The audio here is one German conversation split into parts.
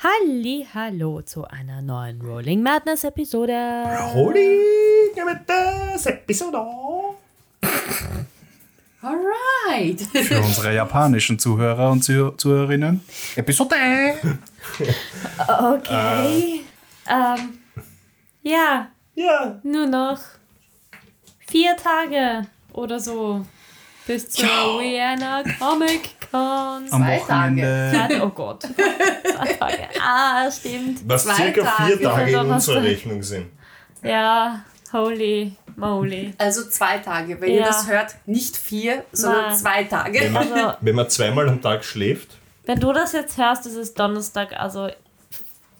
Halli, hallo zu einer neuen Rolling Madness Episode. Rolling Madness Episode. Alright. Für unsere japanischen Zuhörer und Zuh Zuhörerinnen. Episode! Okay. Ähm, ja, Ja. nur noch vier Tage oder so bis zur Vienna Comic Con. Am Zwei Wochenende. Tage. Oh Gott. Zwei Tage. Ah, stimmt. Was Zwei circa vier Tage. Tage in unserer Rechnung sind. Ja, holy moly. Also zwei Tage. Wenn Ja. ihr das hört, nicht vier, sondern Nein. zwei Tage. Wenn man, Also- wenn man zweimal am Tag schläft, Wenn du das jetzt hörst, ist es Donnerstag, also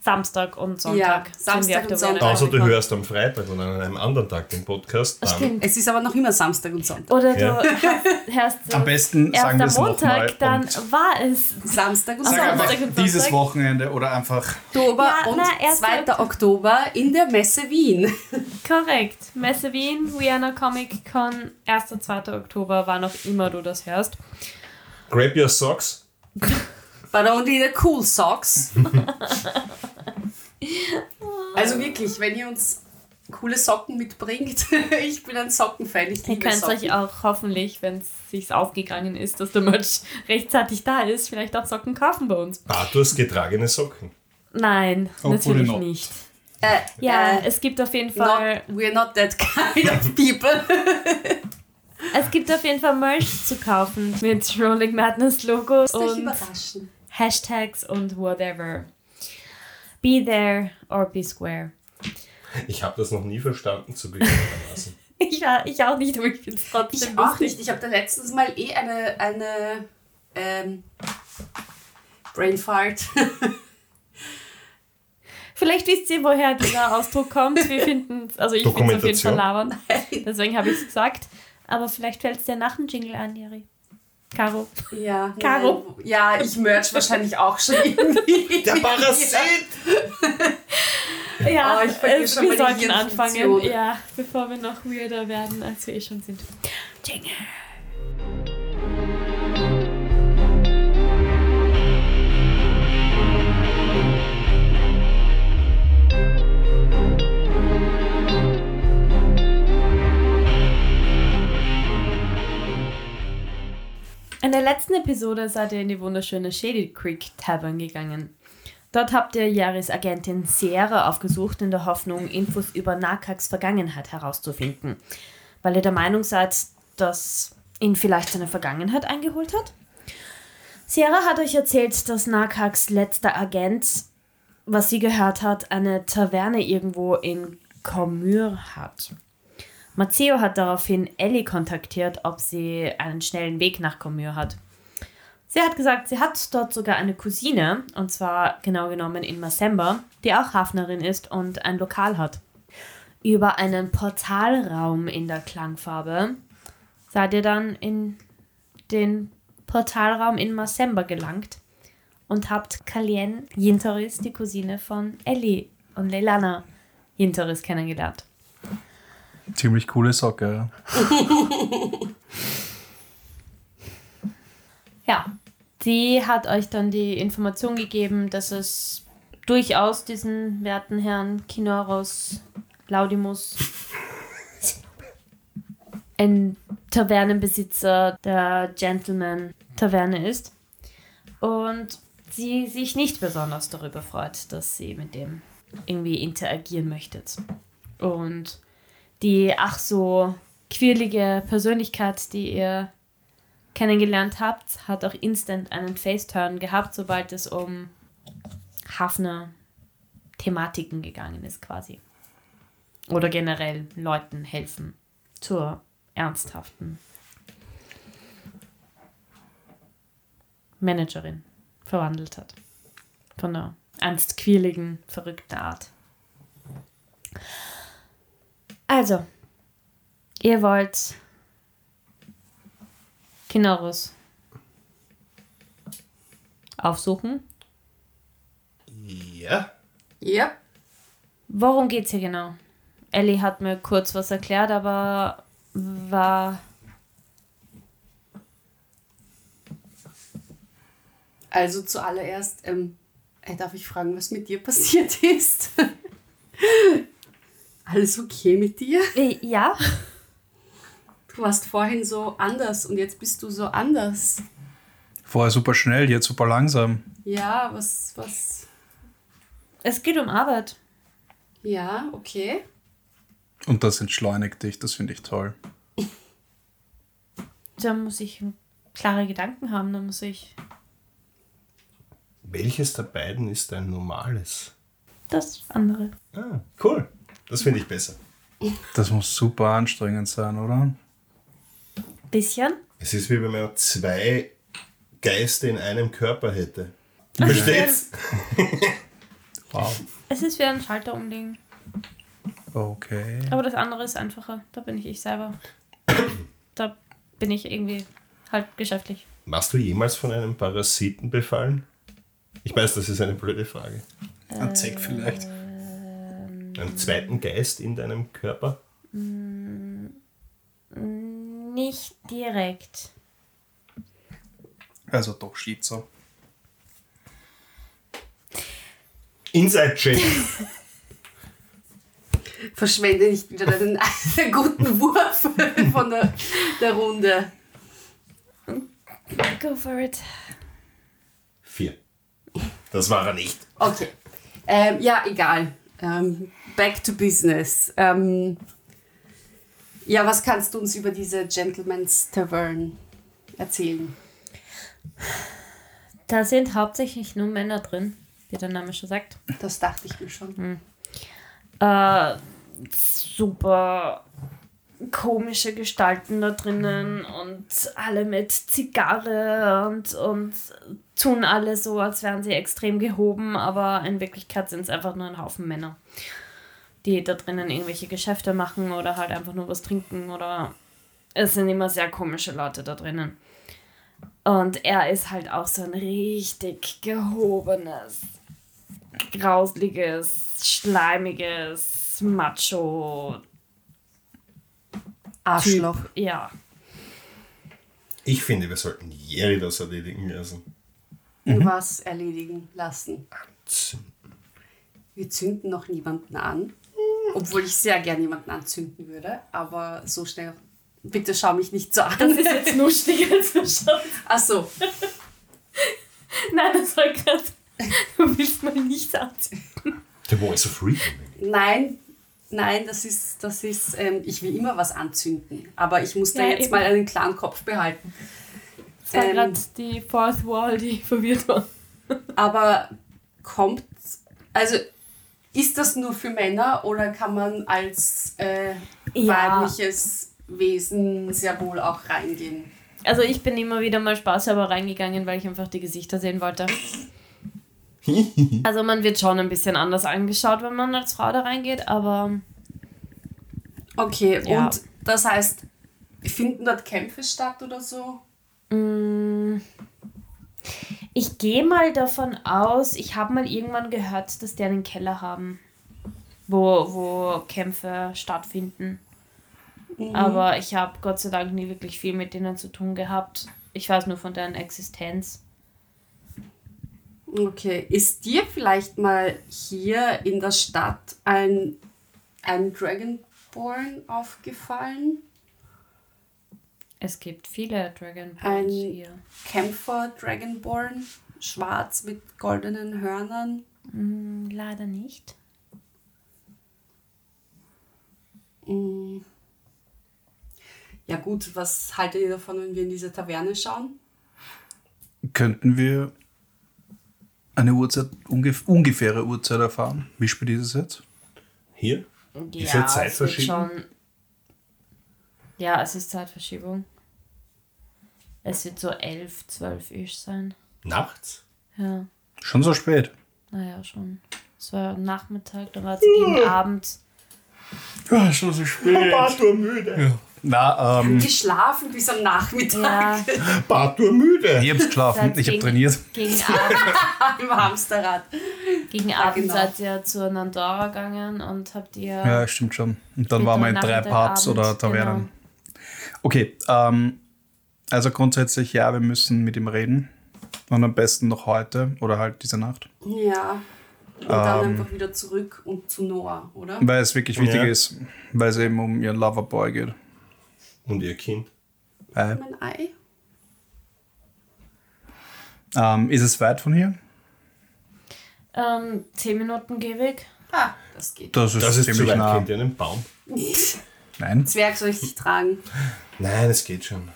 Samstag und Sonntag. Ja, Samstag und Sonntag. Außer du Comic Con. hörst am Freitag oder an einem anderen Tag den Podcast, dann Stimmt. Es ist aber noch immer Samstag und Sonntag. Oder du Ja. hörst, Am besten erst am. Montag, dann und war es Samstag und Sag Samstag Sonntag. und dieses Sonntag. Wochenende oder einfach Oktober Ja, und na, erst 2. Oktober in der Messe Wien. korrekt. Messe Wien, Vienna Comic Con, 1. 2. Oktober, wann auch immer du das hörst. grab your socks. But only the cool socks. also wirklich, wenn ihr uns coole Socken mitbringt, ich bin ein Sockenfan. Ich Ihr liebe könnt Socken. euch auch hoffentlich, wenn es sich aufgegangen ist, dass der Merch rechtzeitig da ist, vielleicht auch Socken kaufen bei uns. Arthurs getragene Socken. Nein, Hopefully natürlich not. nicht. Äh, Ja, äh, es gibt auf jeden not, Fall we're not that kind of people. Es gibt auf jeden Fall Merch zu kaufen mit Rolling Madness Logos Lasst euch und überraschen. Hashtags und whatever. Be there or be square. Ich habe das noch nie verstanden, zugegebenermaßen. Ich, war- ich auch nicht, aber ich finde es trotzdem Ich auch nicht. Ich habe da letztens mal eh eine, eine ähm, Brain Fart. Vielleicht wisst ihr, woher dieser Ausdruck kommt. Wir finden also ich finde es auf jeden Fall labern. Deswegen habe ich es gesagt. Aber vielleicht fällt es dir nach dem Jingle an, Jeri. Caro. ja, Caro. nein. Ja, ich merch wahrscheinlich auch schon irgendwie. Der Parasit! Ja, Oh, schon wir sollten anfangen. Ja, bevor wir noch weirder werden, als wir eh schon sind. Jingle. In der letzten Episode seid ihr in die wunderschöne Shady Creek Tavern gegangen. Dort habt ihr Yaris Agentin Sierra aufgesucht, in der Hoffnung, Infos über Nakaks Vergangenheit herauszufinden. Weil ihr der Meinung seid, dass ihn vielleicht seine Vergangenheit eingeholt hat? Sierra hat euch erzählt, dass Nakaks letzter Agent, was sie gehört hat, eine Taverne irgendwo in Comur hat. Mazzeo hat daraufhin Ellie kontaktiert, ob sie einen schnellen Weg nach Comur hat. Sie hat gesagt, sie hat dort sogar eine Cousine, und zwar genau genommen in Massemba, die auch Hafnerin ist und ein Lokal hat. Über einen Portalraum in der Klangfarbe seid ihr dann in den Portalraum in Massemba gelangt und habt Kalien Jinteris, die Cousine von Ellie und Leilana Jinteris, kennengelernt. Ziemlich coole Socke. Ja, sie hat euch dann die Information gegeben, dass es durchaus diesen werten Herrn Kinoros Laudimus, ein Tavernenbesitzer der Gentleman Taverne ist. Und sie sich nicht besonders darüber freut, dass sie mit dem irgendwie interagieren möchtet. Und die ach so quirlige Persönlichkeit, die ihr kennengelernt habt, hat auch instant einen Faceturn gehabt, sobald es um Hafner-Thematiken gegangen ist, quasi. Oder generell Leuten helfen zur ernsthaften Managerin verwandelt hat. Von der ernstquirligen, verrückten Art. Also, ihr wollt Kinorus aufsuchen. Ja. Ja. Worum geht's hier genau? Ellie hat mir kurz was erklärt, aber war. Also zuallererst, ähm, Äh, darf ich fragen, was mit dir passiert ist? Alles okay mit dir? Äh, Ja. Du warst vorhin so anders und jetzt bist du so anders. Vorher super schnell, jetzt super langsam. Ja, was, was? Es geht um Arbeit. Ja, okay. Und das entschleunigt dich, das finde ich toll. Da muss ich klare Gedanken haben, da muss ich Welches der beiden ist ein normales? das andere. Ah, cool. Das finde ich besser. Das muss super anstrengend sein, oder? Bisschen. Es ist wie wenn man zwei Geister in einem Körper hätte. Versteht's? Wow. Es ist wie ein Schalter umlegen. Okay. Aber das andere ist einfacher. Da bin ich ich selber. Da bin ich irgendwie halt geschäftlich. Warst du jemals von einem Parasiten befallen? Ich weiß, das ist eine blöde Frage. Ein Zeck vielleicht. Einen zweiten Geist in deinem Körper? Nicht direkt. Also doch Schizo. Inside Check. Verschwende nicht wieder deinen einen guten Wurf von der, der Runde. Go for it. Vier. Das war er nicht. Okay. Ähm, ja, egal. Ähm, back to business. Ähm, ja, was kannst du uns über diese Gentleman's Tavern erzählen? Da sind hauptsächlich nur Männer drin, wie der Name schon sagt. Das dachte ich mir schon. Äh, super komische Gestalten da drinnen und alle mit Zigarre und, und tun alle so, als wären sie extrem gehoben, aber in Wirklichkeit sind es einfach nur ein Haufen Männer, die da drinnen irgendwelche Geschäfte machen oder halt einfach nur was trinken oder es sind immer sehr komische Leute da drinnen. Und er ist halt auch so ein richtig gehobenes, grausliges, schleimiges Macho. Arschloch. Ja. Ich finde, wir sollten Jerry das erledigen lassen. Und was erledigen lassen. Wir zünden noch niemanden an. Obwohl ich sehr gern jemanden anzünden würde. Aber so schnell. Bitte schau mich nicht so Das an. ist jetzt lustig als Verschau. Achso. Nein, das war gerade. Du willst mal nicht anziehen. The Voice of Reason. Nein, nein, das ist, das ist, ähm, ich will immer was anzünden. Aber ich muss da Ja, jetzt eben. mal einen klaren Kopf behalten. Das war Ähm. gerade die Fourth Wall, die verwirrt war. Aber kommt, also ist das nur für Männer oder kann man als äh, Ja. weibliches Wesen sehr wohl auch reingehen? Also ich bin immer wieder mal spaßhalber reingegangen, weil ich einfach die Gesichter sehen wollte. Also man wird schon ein bisschen anders angeschaut, wenn man als Frau da reingeht, aber Okay, Ja. und das heißt, finden dort Kämpfe statt oder so? Mm, Ich gehe mal davon aus, ich habe mal irgendwann gehört, dass die einen Keller haben, wo, wo Kämpfe stattfinden. Aber ich habe Gott sei Dank nie wirklich viel mit denen zu tun gehabt. Ich weiß nur von deren Existenz. Okay, ist dir vielleicht mal hier in der Stadt ein, ein Dragonborn aufgefallen? Es gibt viele Dragon Ein- hier. Kämpfer Dragonborn, schwarz mit goldenen Hörnern. Mm, leider nicht. Mm. Ja gut, was haltet ihr davon, wenn wir in diese Taverne schauen? Könnten wir eine Uhrzeit, ungef ungefähre Uhrzeit erfahren? Wie spät ist es jetzt? Hier? Ja, Ist ja es Zeitverschiebung? Ja, es ist Zeitverschiebung. Es wird so 11, 12 ish sein. Nachts? Ja, Schon so spät. naja, schon. Es war Nachmittag, dann war es gegen Abend. Ja, schon so spät. Bartur müde. Na, ähm, Geschlafen bis am Nachmittag Ja, Bartur müde. ich hab's geschlafen, ich hab gegen- trainiert. Gegen Abend, im Hamsterrad. gegen Abend genau. seid ihr zur Nandora gegangen und habt ihr. Ja, stimmt schon. Und dann waren wir in drei Pubs oder Tavernen. Okay, ähm, also grundsätzlich ja, wir müssen mit ihm reden. Und am besten noch heute oder halt diese Nacht. Ja. Und dann Ähm. einfach wieder zurück und zu Noah, oder? Weil es wirklich wichtig Ja. ist, weil es eben um ihren Loverboy geht. Und ihr Kind. Äh, Mein Ei? ähm, ist es weit von hier? Ähm, zehn Minuten Gehweg. Ah, das geht. Das ist, Das ist zu ziemlich weit. nah. Kennt ihr einen Baum? Nein. Zwerg soll ich dich tragen. Nein, es geht schon.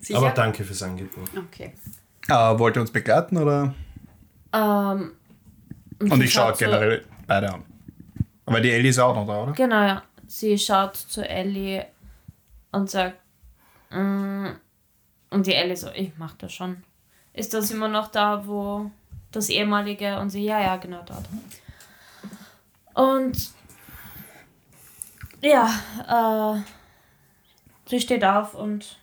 Sicher? Aber danke fürs Angebot. Okay. Äh, wollt ihr uns begleiten oder? Ähm, Und ich schaue generell beide an. Aber die Ellie ist auch noch da, oder? Genau, ja. Sie schaut zu Ellie und sagt, mm, und die Ellie so, ich mach das schon. Ist das immer noch da, wo das ehemalige? Und sie, ja, ja, genau dort. Und ja, äh, sie steht auf und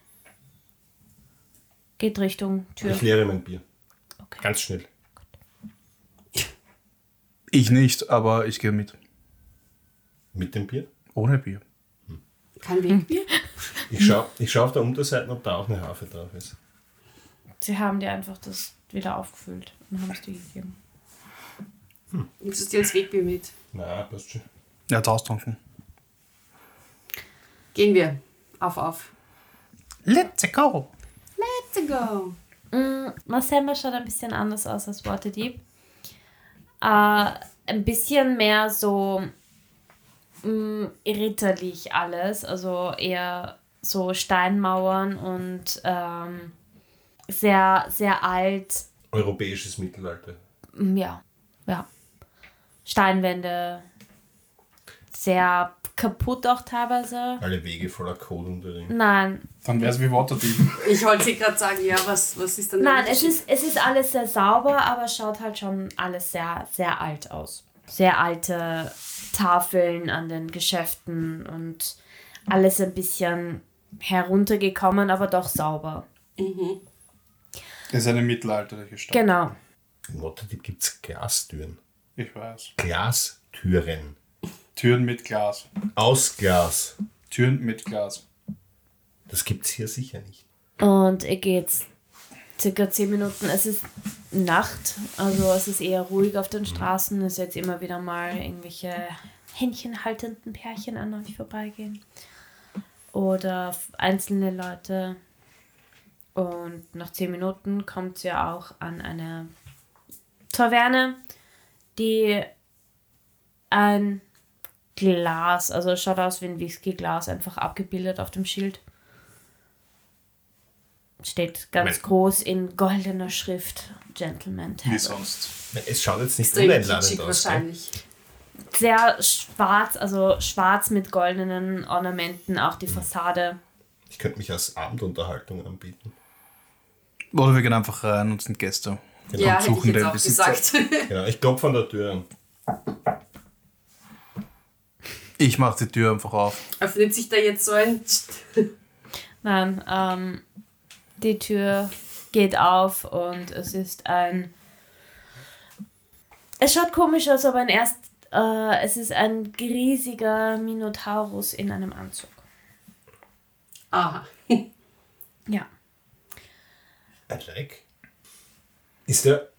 geht Richtung Tür. Ich leere mein Bier. Okay. Ganz schnell. Ich nicht, aber ich gehe mit. Mit dem Bier. Ohne Bier. Kein Wegbier? Ich schaue ich schau auf der Unterseite, ob da auch eine Harfe drauf ist. Sie haben dir einfach das wieder aufgefüllt und haben es dir gegeben. Nimmst du es dir als Wegbier mit? Na, passt schon. Ja, austrunken. Gehen wir. Auf, auf. Let's go! Let's go. Mm, schaut ein bisschen anders aus als Waterdeep. Äh, ein bisschen mehr so mm, ritterlich alles, also eher so Steinmauern und ähm, sehr, sehr alt, Europäisches Mittelalter. mm, ja, ja. Steinwände, sehr kaputt auch teilweise. Alle Wege voller Code und drin. Nein, Dann wäre es wie Waterdeep. Ich wollte dir gerade sagen, ja, was, was ist denn der Nein, es ist, es ist alles sehr sauber, aber schaut halt schon alles sehr, sehr alt aus. Sehr alte Tafeln an den Geschäften und alles ein bisschen heruntergekommen, aber doch sauber. Das ist eine mittelalterliche Stadt. Genau. In Waterdeep gibt es Glastüren. Ich weiß. Glastüren. Türen mit Glas. Aus Glas. Türen mit Glas. Das gibt es hier sicher nicht. Und ihr geht circa 10 Minuten. Es ist Nacht, also es ist eher ruhig auf den Straßen. Es ist jetzt immer wieder mal irgendwelche händchenhaltenden Pärchen an euch vorbeigehen. Oder einzelne Leute. Und nach 10 Minuten kommt ihr auch an eine Taverne, die ein Glas, also es schaut aus wie ein Whiskyglas, einfach abgebildet auf dem Schild. Steht ganz Mein- groß in goldener Schrift Gentleman Wie Tavern. sonst. Es schaut jetzt nicht uneinladend aus. gell? wahrscheinlich. Sehr schwarz, also schwarz mit goldenen Ornamenten, auch die Fassade. Ich könnte mich als Abendunterhaltung anbieten. Oder wir gehen einfach rein und sind Gäste. Ja, und hätte ich suchen jetzt auch gesagt. Genau, ich klopfe an der Tür an. Ich mache die Tür einfach auf. Öffnet sich da jetzt so ein... Nein, ähm, die Tür geht auf und es ist ein. Es schaut komisch aus, aber ein erst. Äh, es ist ein riesiger Minotaurus in einem Anzug. Aha. Ja. Ein Like. Ist der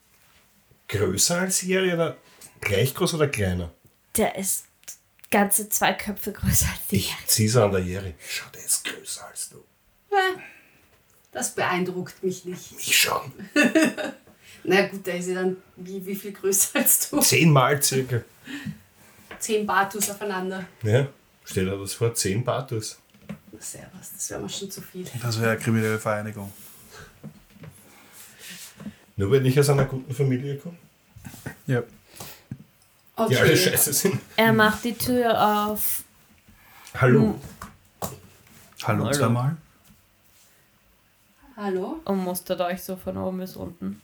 größer als Jerry oder gleich groß oder kleiner? Der ist ganze zwei Köpfe größer als die. Ich zieh so an der Jerry. Schau, der ist größer als du. Das beeindruckt mich nicht. Ich schon. Na gut, der ist ja dann wie, wie viel größer als du. Zehnmal circa. Zehn Bartus aufeinander. Ja, stell dir das vor, zehn Batus. Servus, das wäre mir schon zu viel. Das wäre eine kriminelle Vereinigung. Nur weil ich aus einer guten Familie komme, Ja. Die alle Okay. scheiße sind. Er macht die Tür auf. Hallo. Hallo, Hallo. zweimal. Hallo? und mustert euch so von oben bis unten.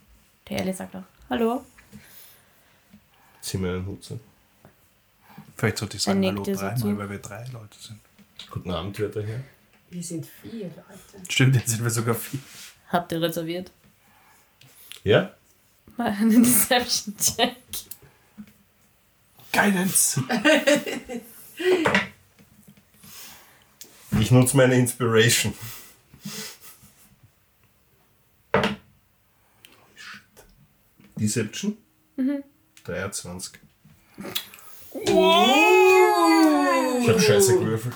Die Ellie sagt auch: Hallo. Zieh mir einen Hut zu. Vielleicht sollte ich sagen Hallo dreimal, weil wir drei Leute sind. Guten Abend, wer daher. Wir sind vier Leute. Stimmt, jetzt sind wir sogar vier. Habt ihr reserviert? Ja? Mal einen Deception-Check. Guidance! Ich nutze meine Inspiration. Deception. 23. Ich hab scheiße gewürfelt.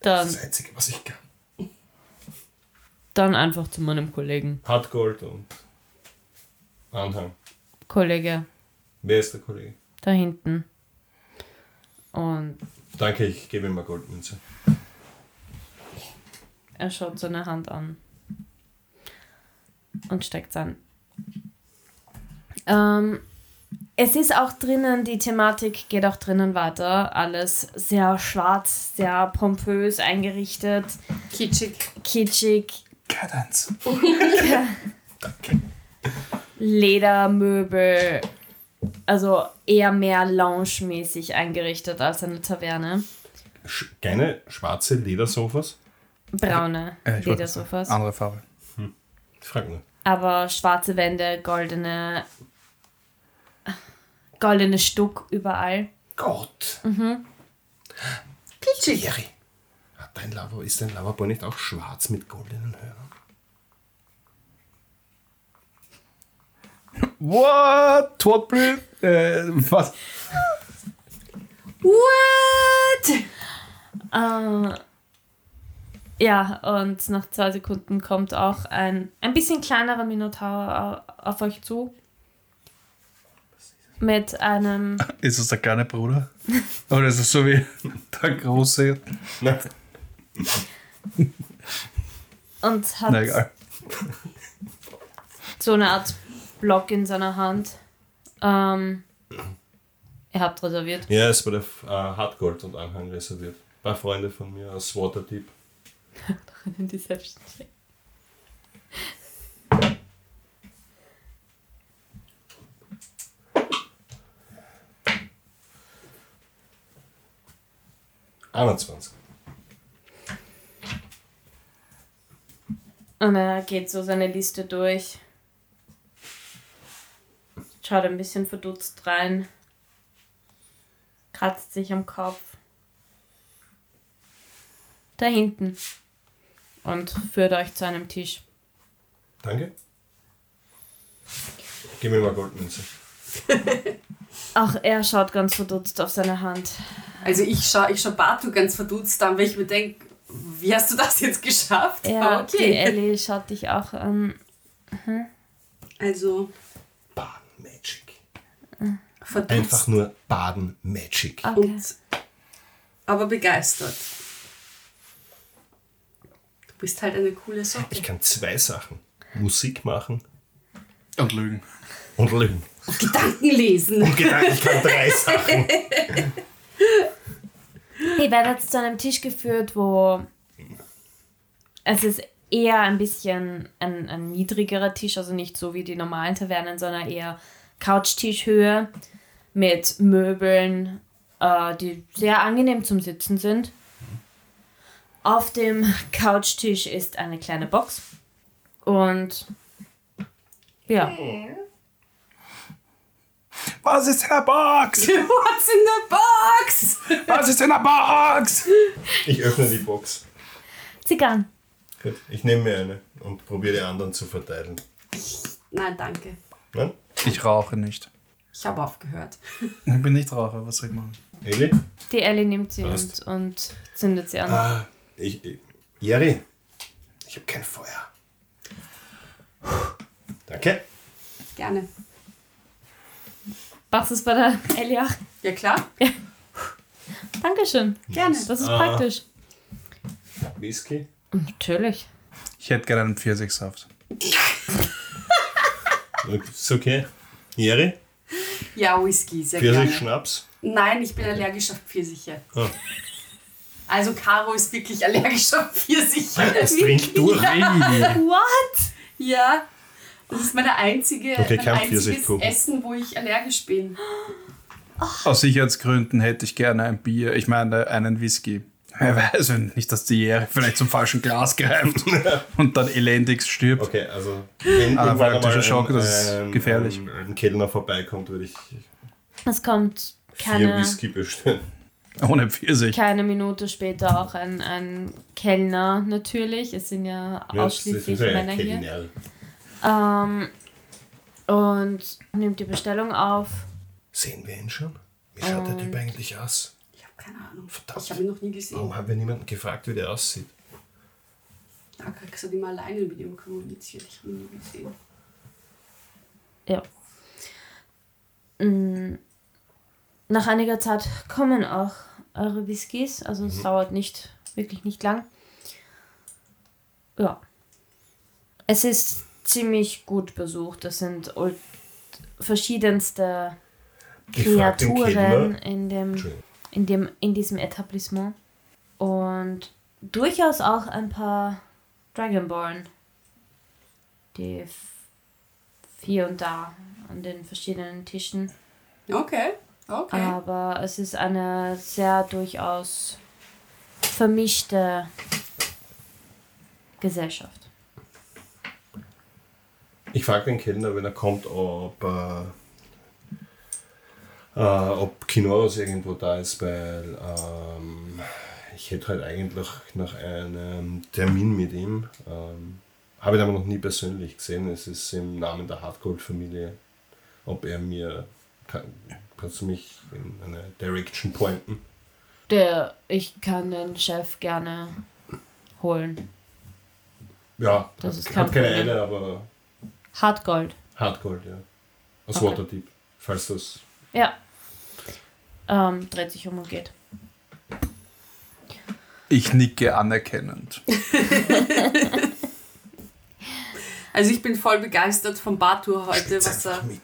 Dann, Das Einzige, was ich kann. dann einfach zu meinem Kollegen. Hartgold und Anhang. Kollege, Wer ist der Kollege? da hinten. Und Danke, ich gebe ihm mal Goldmünze. er schaut seine Hand an. Und steckt es an. Ähm, es ist auch drinnen, die Thematik geht auch drinnen weiter. Alles sehr schwarz, sehr pompös eingerichtet, Kitschig. kitschig, Cadence. Ledermöbel, also eher mehr lounge-mäßig eingerichtet als eine Taverne. Sch keine schwarze Ledersofas? Braune Äh, Ledersofas. Andere Farbe. Ich frag nur. Aber schwarze Wände, goldene, goldene Stuck überall. Gott! Kitschig. Jerry, hat dein Lava, ist dein Lavabo nicht auch schwarz mit goldenen Hörnern? What? Totblüt? Äh, was? What? Äh, ja, und nach zwei Sekunden kommt auch ein, ein bisschen kleinerer Minotaur au- auf euch zu. Mit einem, Ist es der kleine Bruder? Oder ist es so wie der große? Na, und hat Na egal. so eine Art Block in seiner Hand. Ähm, ihr habt reserviert. ja, es wurde äh, Hartgold und Anhang reserviert. Ein paar Freunde von mir aus Waterdeep. In Deception Check. Einundzwanzig. Und er geht so seine Liste durch. Schaut ein bisschen verdutzt rein. Kratzt sich am Kopf. Da hinten. Und führt euch zu einem Tisch. Danke. Gib mir mal Goldmünze. Auch er schaut ganz verdutzt auf seine Hand. Also ich schaue ich schau Batu ganz verdutzt an, weil ich mir denke, wie hast du das jetzt geschafft? Ja, Aber die Ellie schaut dich auch an. Also Baden Magic. Verdutzt Einfach nur Baden Magic. Okay. und aber begeistert. Du bist halt eine coole Ich Socke. kann zwei Sachen. Musik machen Und Lügen. und lügen. Gedanken lesen. Und Gedanken, ich kann drei Sachen. Ihr werdet zu einem Tisch geführt, wo es ist eher ein bisschen ein, ein niedrigerer Tisch, also nicht so wie die normalen Tavernen, sondern eher Couchtischhöhe mit Möbeln, äh, die sehr angenehm zum Sitzen sind. Auf dem Couchtisch ist eine kleine Box und ja, Was ist in der Box? What's in the box? Was ist in der Box? Ich öffne die Box. Zigarren. Gut, ich nehme mir eine und probiere die anderen zu verteilen. Nein, danke. Nein? Ich rauche nicht. Ich habe aufgehört. Ich bin nicht Raucher, was soll ich machen? Eli? Die Ellie nimmt sie und, Passt. und zündet sie an. Ah, ich, ich, Jerry, ich habe kein Feuer. Danke. Gerne. Machst du es bei der Ellie auch? Ja klar. Dankeschön. Gerne. Das ist Ah. praktisch. Whisky? Natürlich. Ich hätte gerne einen Pfirsichsaft. Ist okay. Jerry? Ja, Whisky, sehr gerne. Pfirsich-Schnaps? Nein, ich bin allergisch auf Pfirsiche. Ah. Also Caro ist wirklich allergisch auf Pfirsiche. Es trinkt durch. What? Ja. Das ist meine einzige, Okay, mein einziges. Essen, wo ich allergisch bin. Aus Sicherheitsgründen hätte ich gerne ein Bier, ich meine einen Whisky. Wer weiß, wenn nicht, dass die Jähre vielleicht zum falschen Glas greift und dann elendigst stirbt. Okay, also wenn Ah, einmal Schock, ein, das ist ein, gefährlich. Ein, ein Kellner vorbeikommt, würde ich Es kommt vier keine, Whisky bestellen. Ohne Pfirsich. Keine Minute später auch ein, ein Kellner natürlich. Es sind ja ausschließlich ist ja Männer ein hier. Kellner. Ähm, und nimmt die Bestellung auf. Sehen wir ihn schon? Wie schaut der Typ eigentlich aus? Ich habe keine Ahnung. Verdammt. Ich habe ihn noch nie gesehen. Warum haben wir niemanden gefragt, wie der aussieht? Akax hat immer alleine mit ihm kommuniziert. Ich habe ihn nie gesehen. Ja. Mm, Nach einiger Zeit kommen auch eure Whiskys, also es dauert nicht, wirklich nicht lang. Ja. Es ist ziemlich gut besucht. Es sind verschiedenste Kreaturen in dem, Entschuldigung. In dem in diesem Etablissement und durchaus auch ein paar Dragonborn, die hier und da an den verschiedenen Tischen. Okay, okay. Aber es ist eine sehr durchaus vermischte Gesellschaft. Ich frage den Kellner, wenn er kommt, ob, äh, äh, ob Kinoros irgendwo da ist, weil ähm, ich hätte halt eigentlich nach einem Termin mit ihm. Ähm, Habe ihn aber noch nie persönlich gesehen. Es ist im Namen der Hardgold-Familie. Ob er mir. Kann, kannst du mich in eine Direction pointen? Der, ich kann den Chef gerne holen. Ja, Das ist kein keine Problem. Eile, aber Hartgold. Hardgold, ja. Aus Okay. Waterdeep, falls das. Ja. Ähm, dreht sich um und geht. Ich nicke anerkennend. Also ich bin voll begeistert vom Bartour heute, was er, mit.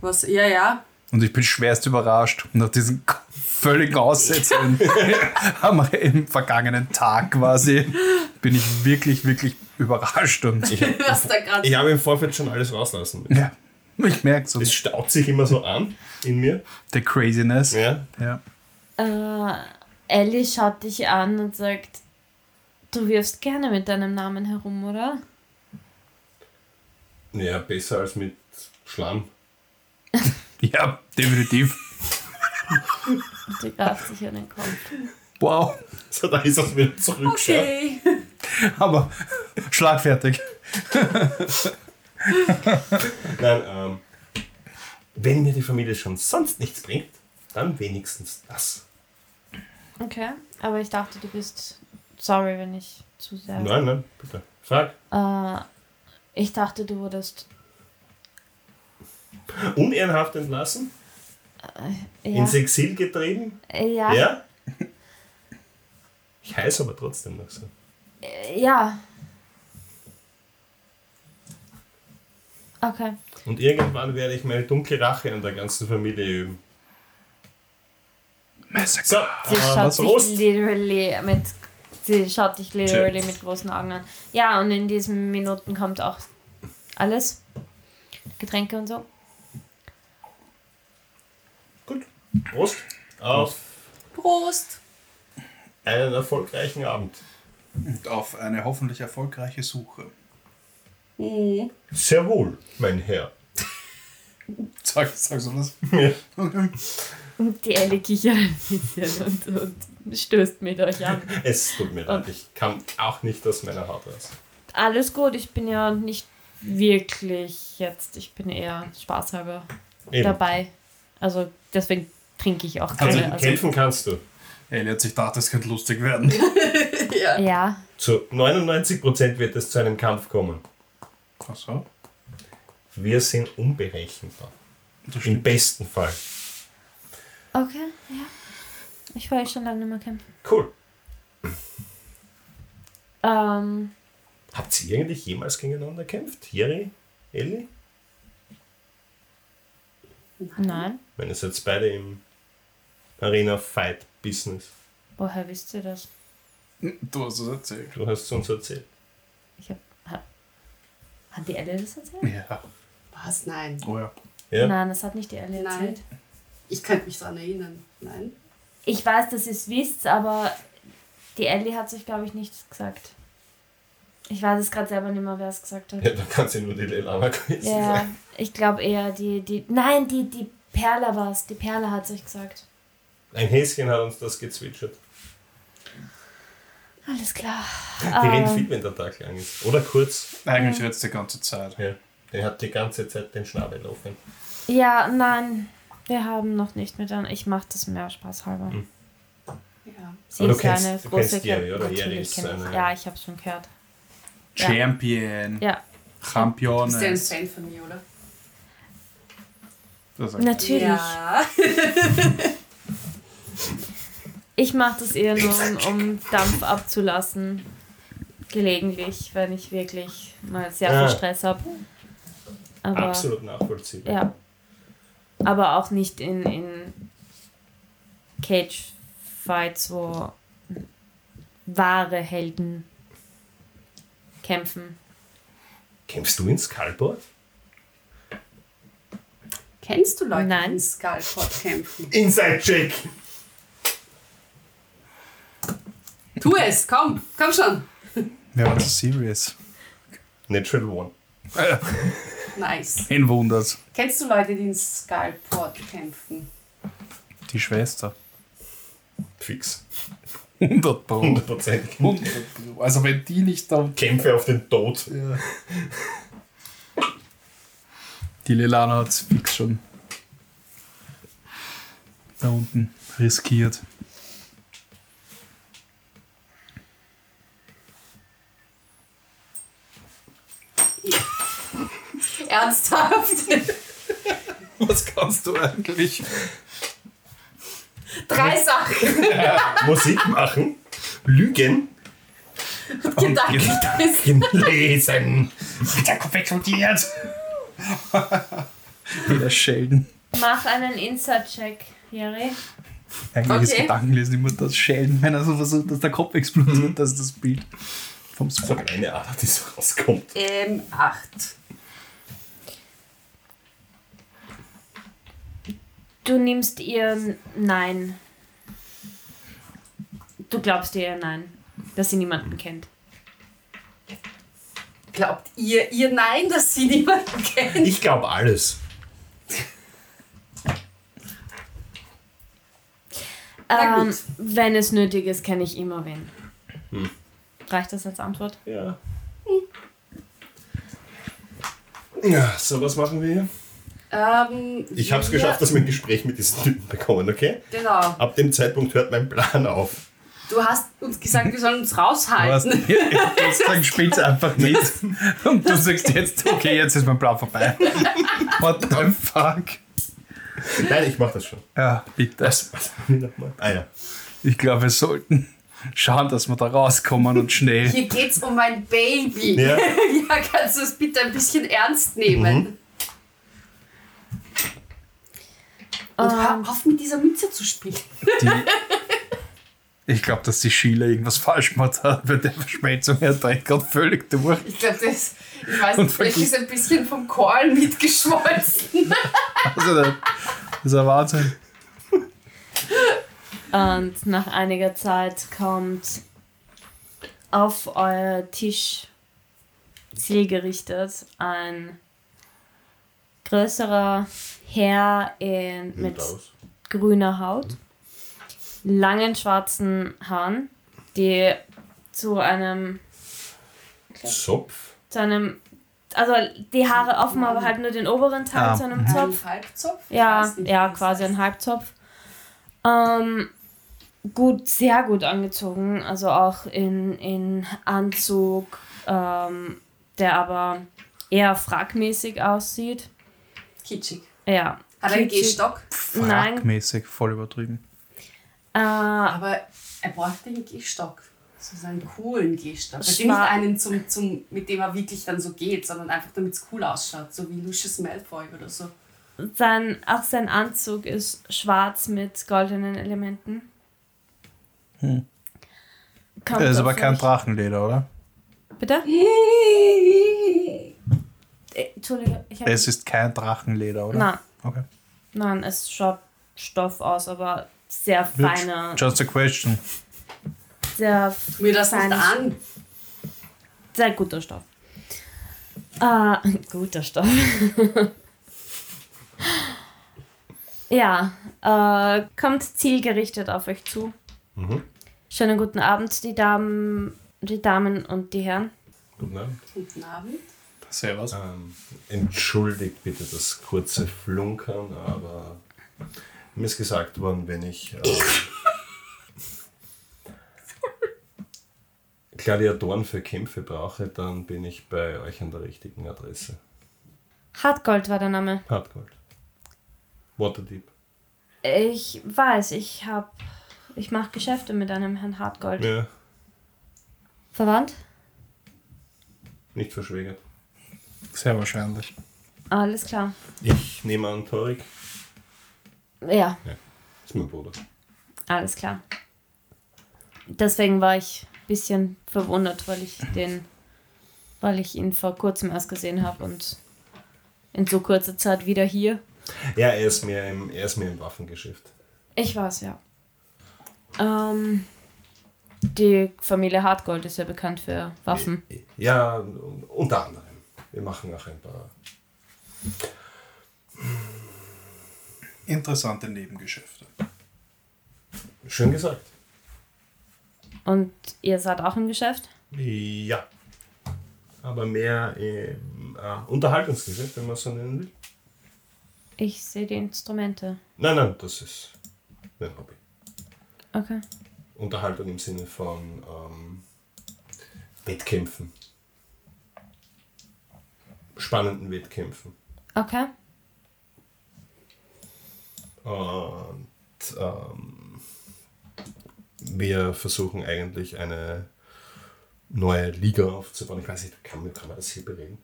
was, ja, ja. Und ich bin schwerst überrascht nach diesen völligen Aussetzungen am im vergangenen Tag quasi. Bin ich wirklich, wirklich überrascht. Und Ich habe hab im Vorfeld schon alles rauslassen. ja, ich merke so Es staut sich immer so an in mir. der Craziness. Ja. Ja. Äh, Ellie schaut dich an und sagt, du wirfst gerne mit deinem Namen herum, oder? ja, besser als mit Schlamm. ja, definitiv. Sie greift sich an den Kopf. Wow. So, da ist es wieder zurück. Okay. Aber schlagfertig. Nein, ähm, wenn mir die Familie schon sonst nichts bringt, dann wenigstens das. Okay, aber ich dachte, du bist sorry, wenn ich zu sehr. Nein, nein, bitte. Frag. Äh, ich dachte, du wurdest. Unehrenhaft entlassen? Ja. Ins Exil getrieben? Ja. Ja? Ich heiße aber trotzdem noch so. Äh, ja. Okay. Und irgendwann werde ich meine dunkle Rache an der ganzen Familie üben. So, Sie äh, schaut Prost. dich literally mit. Sie schaut dich literally Cheers. mit großen Augen an. Ja, und in diesen Minuten kommt auch alles. Getränke und so. Gut. Prost. Auf Prost. einen erfolgreichen Abend. Und auf eine hoffentlich erfolgreiche Suche. Mhm. Sehr wohl, mein Herr. Sag, sag so was. Und die Ellie kichert ein bisschen und, und stößt mit euch an. Es tut mir leid, ich kann auch nicht aus meiner Haut raus. Alles gut, ich bin ja nicht wirklich jetzt. Ich bin eher spaßhalber Eben. dabei. Also deswegen trinke ich auch Also, keine. Also, kämpfen kannst du. Ellie hat sich gedacht, das könnte lustig werden. Ja. ja, Zu 99% wird es zu einem Kampf kommen. Ach so. Wir sind unberechenbar. Im besten Fall. okay, ja. Ich wollte schon lange nicht mehr kämpfen. Cool. Ähm, Habt ihr eigentlich jemals gegeneinander gekämpft? Thierry? Ellie? nein. Wenn ihr seid beide im Arena Fight Business. Woher wisst ihr das? Du hast es erzählt. Du hast es uns erzählt. Ich hab. Hat, die Elle das erzählt? Ja. Was? Nein. Oh ja. Ja? Nein, das hat nicht die Elle Nein. erzählt. Ich könnte mich daran erinnern. Nein. Ich weiß, dass ihr es wisst, aber die Ellie hat sich, glaube ich, nichts gesagt. Ich weiß es gerade selber nicht mehr, wer es gesagt hat. Ja, da kann sie nur die Lelana gewesen Ja, sein. ich glaube eher die, die. Nein, die, die Perle war es. Die Perle hat sich gesagt. Ein Häschen hat uns das gezwitschert. Alles klar. Die rennt Ähm, viel, wenn der Tag lang ist. Oder kurz. Eigentlich jetzt die ganze Zeit. Ja. Der hat die ganze Zeit den Schnabel offen. ja, nein, wir haben noch nicht miteinander. Ich mache das mehr spaßhalber. Hm. Ja. Sie ist du kennst- eine du große kennst Jerry, oder? Natürlich Jerry ist kenn ich. eine- Ja, ich habe schon gehört. Champion. Ja, Champion. Bist du ein Fan von mir, oder? Das ist natürlich. Ja. Ich mache das eher nur, um, Dampf abzulassen. Gelegentlich, wenn ich wirklich mal sehr Ah. viel Stress habe. Absolut nachvollziehbar. Ja. Aber auch nicht in, in Cage-Fights, wo wahre Helden kämpfen. Kämpfst du in Skullboard? Kennst du Leute, Nein. die in Skullpot kämpfen? Inside-Check! Tu es, komm, komm schon. Wer war das Serious? Natural One. Nice. Ein Wunders. Kennst du Leute, die in Skullpot kämpfen? Die Schwester. Fix. 100 Pro. 100%. 100 Pro. Also wenn die nicht da... Kämpfe auf den Tod. Die Lilana hat es fix schon da unten riskiert. Ernsthaft? Was kannst du eigentlich? Drei Sachen. Musik machen. Lügen. Gedanken. Lesen. Der Kopf explodiert! Wieder Sheldon. Mach einen Insert-Check, Jerry. Eigentlich ist Okay. Gedankenlesen immer das Sheldon, wenn er so versucht, dass der Kopf explodiert, das ist das Bild vom So Spock. eine Ader, die so rauskommt. Ähm, acht. Du nimmst ihr Nein. Du glaubst ihr Nein, dass sie niemanden kennt. Glaubt ihr, ihr Nein, dass sie niemanden kennt? Ich glaube alles. Ähm, wenn es nötig ist, kenne ich immer wen. Hm. Reicht das als Antwort? Ja. Ja, so was machen wir hier? Ähm, Ich habe es geschafft, dass wir ein Gespräch mit diesen Typen bekommen, okay? Genau. Ab dem Zeitpunkt hört mein Plan auf. Du hast uns gesagt, wir sollen uns Du hast raushalten. gesagt, spiel's einfach mit. Und du sagst jetzt, okay, jetzt ist mein Plan vorbei. What the fuck? Nein, ich mach das schon. Ja, bitte. Was, was nochmal? Ah ja. Ich glaube, wir sollten schauen, dass wir da rauskommen und schnell. Hier geht's um mein Baby. Ja. ja, kannst du es bitte ein bisschen ernst nehmen? Und hör auf mit dieser Mütze zu spielen. Die, ich glaube, dass die Sheila irgendwas falsch gemacht hat bei der Verschmelzung. Er dreht gerade völlig durch. Ich glaube, das, ich weiß Und nicht, vielleicht ist ein bisschen vom Korn mitgeschmolzen. Also, das ist ein Wahnsinn. Und nach einiger Zeit kommt auf euer Tisch zielgerichtet ein größerer Herr in, mit aus. grüner Haut, langen schwarzen Haaren, die zu einem, Zopf. zu einem, also die Haare offen, aber halt nur den oberen Teil Ah, zu einem mhm. Zopf. Ein Halbzopf? Ja, nicht, ja, quasi heißt. ein Halbzopf. Ähm, gut, sehr gut angezogen, also auch in, in Anzug, ähm, der aber eher fragmäßig aussieht. Kitschig. Ja. Hat er einen. Gehstock? Nein. Fragmäßig, voll übertrieben. Äh, Aber er braucht einen Gehstock. So einen coolen Gehstock. Also nicht einen, zum, zum, mit dem er wirklich dann so geht, sondern einfach damit es cool ausschaut. So wie Lucius Malfoy oder so. sein, auch sein Anzug ist schwarz mit goldenen Elementen. Hm. Kommt Das ist aber kein Drachenleder, oder? Bitte? Äh, Entschuldige, ich habe. Es ist kein Drachenleder, oder? Nein, Okay. nein, es schaut Stoff aus, aber sehr feiner, Just a question. sehr, mir das nicht an. sehr guter Stoff. Äh, guter Stoff. Ja, äh, kommt zielgerichtet auf euch zu. Mhm. Schönen guten Abend, die Damen, die Damen und die Herren. Guten Abend. Guten Abend. Servus. Ähm, entschuldigt bitte das kurze Flunkern, aber mir ist gesagt worden, wenn ich ähm, Gladiatoren für Kämpfe brauche, dann bin ich bei euch an der richtigen Adresse. Hartgold war der Name. Hardgold. Waterdeep. Ich weiß, ich hab. Ich mache Geschäfte mit einem Herrn Hartgold. Ja, Verwandt? nicht verschwägert. Sehr wahrscheinlich. Alles klar. Ich nehme an, Torik Ja, ist mein Bruder. alles klar. Deswegen war ich ein bisschen verwundert, weil ich den. Weil ich ihn vor kurzem erst gesehen habe und in so kurzer Zeit wieder hier. Ja, er ist mehr im, er ist mehr im Waffengeschäft. Ich weiß, ja. Ähm, die Familie Hartgold ist ja bekannt für Waffen. Ja, unter anderem. Wir machen auch ein paar. Interessante Nebengeschäfte. Schön gesagt. Und ihr seid auch im Geschäft? Ja. Aber mehr im äh, Unterhaltungsgeschäft, wenn man es so nennen will. Ich sehe die Instrumente. Nein, nein, das ist mein Hobby. Okay. Unterhaltung im Sinne von ähm, Wettkämpfen. Spannenden Wettkämpfen. Okay. Und ähm, wir versuchen eigentlich eine neue Liga aufzubauen. Ich weiß nicht, kann, man- kann man das hier bereden?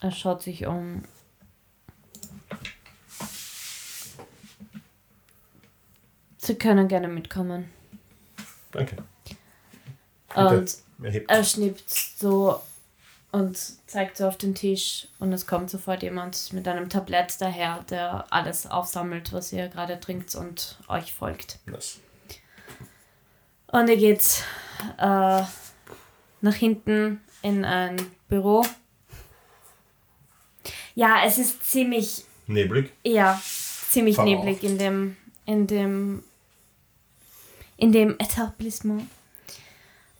Er schaut sich um. Sie können gerne mitkommen. Danke. Und Er er schnippt so und zeigt so auf den Tisch und es kommt sofort jemand mit einem Tablett daher, der alles aufsammelt, was ihr gerade trinkt und euch folgt. Das. Und ihr geht äh, nach hinten in ein Büro. Ja, es ist ziemlich, Neblig. ja, ziemlich Verraucht. neblig in dem, in dem, in dem Etablissement.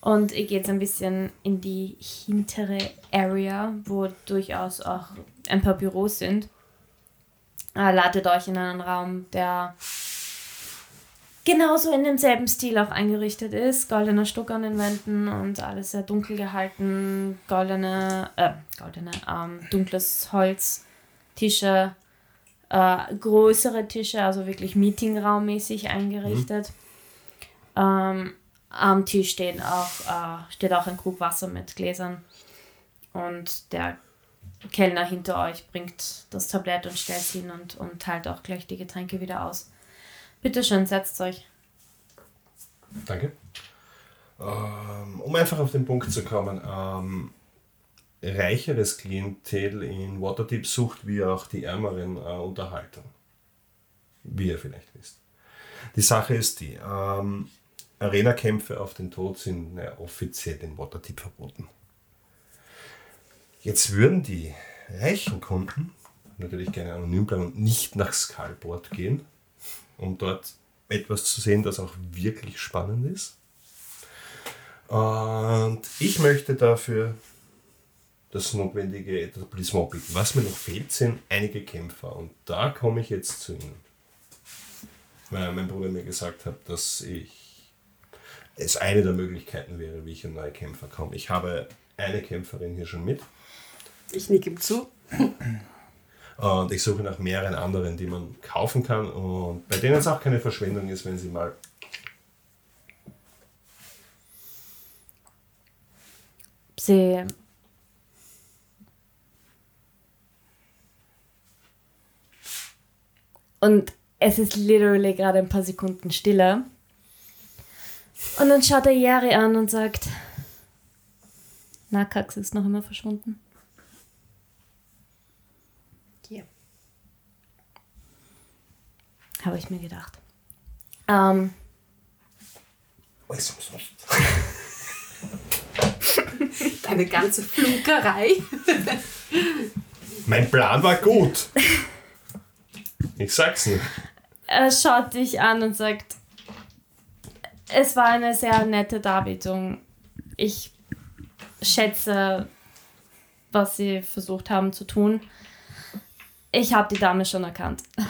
Und ihr geht so ein bisschen in die hintere Area, wo durchaus auch ein paar Büros sind. Äh, ladet euch in einen Raum, der genauso in demselben Stil auch eingerichtet ist. Goldener Stuck an den Wänden und alles sehr dunkel gehalten. Goldene, äh, goldene, ähm, dunkles Holz, Tische, äh, größere Tische, also wirklich Meetingraummäßig eingerichtet. Ähm, am Tisch stehen auch, äh, steht auch ein Krug Wasser mit Gläsern. Und der Kellner hinter euch bringt das Tablett und stellt es hin und, und teilt auch gleich die Getränke wieder aus. Bitte schön, setzt euch. Danke. Ähm, um einfach auf den Punkt zu kommen, ähm, reicheres Klientel in Waterdeep sucht wie auch die ärmeren äh, Unterhaltung. Wie ihr vielleicht wisst. Die Sache ist die, ähm, Arena-Kämpfe auf den Tod sind naja, offiziell in Waterdeep verboten. Jetzt würden die reichen Kunden natürlich gerne anonym bleiben und nicht nach Skullboard gehen, um dort etwas zu sehen, das auch wirklich spannend ist. Und ich möchte dafür das notwendige Etablissement bieten. Was mir noch fehlt, sind einige Kämpfer. Und da komme ich jetzt zu Ihnen. Weil mein Bruder mir gesagt hat, dass ich es eine der Möglichkeiten wäre, wie ich an neue Kämpfer komme. Ich habe eine Kämpferin hier schon mit. Ich nicke ihm zu. Und ich suche nach mehreren anderen, die man kaufen kann und bei denen es auch keine Verschwendung ist, wenn sie mal. Sie. Und es ist literally gerade ein paar Sekunden stiller. Und dann schaut er Yari an und sagt: Nakax ist noch immer verschwunden. Ja. Habe ich mir gedacht. Ähm, Eine ganze Flugerei. Mein Plan war gut. Ich sag's nicht. Er schaut dich an und sagt, es war eine sehr nette Darbietung. Ich schätze, was sie versucht haben zu tun. Ich habe die Dame schon erkannt.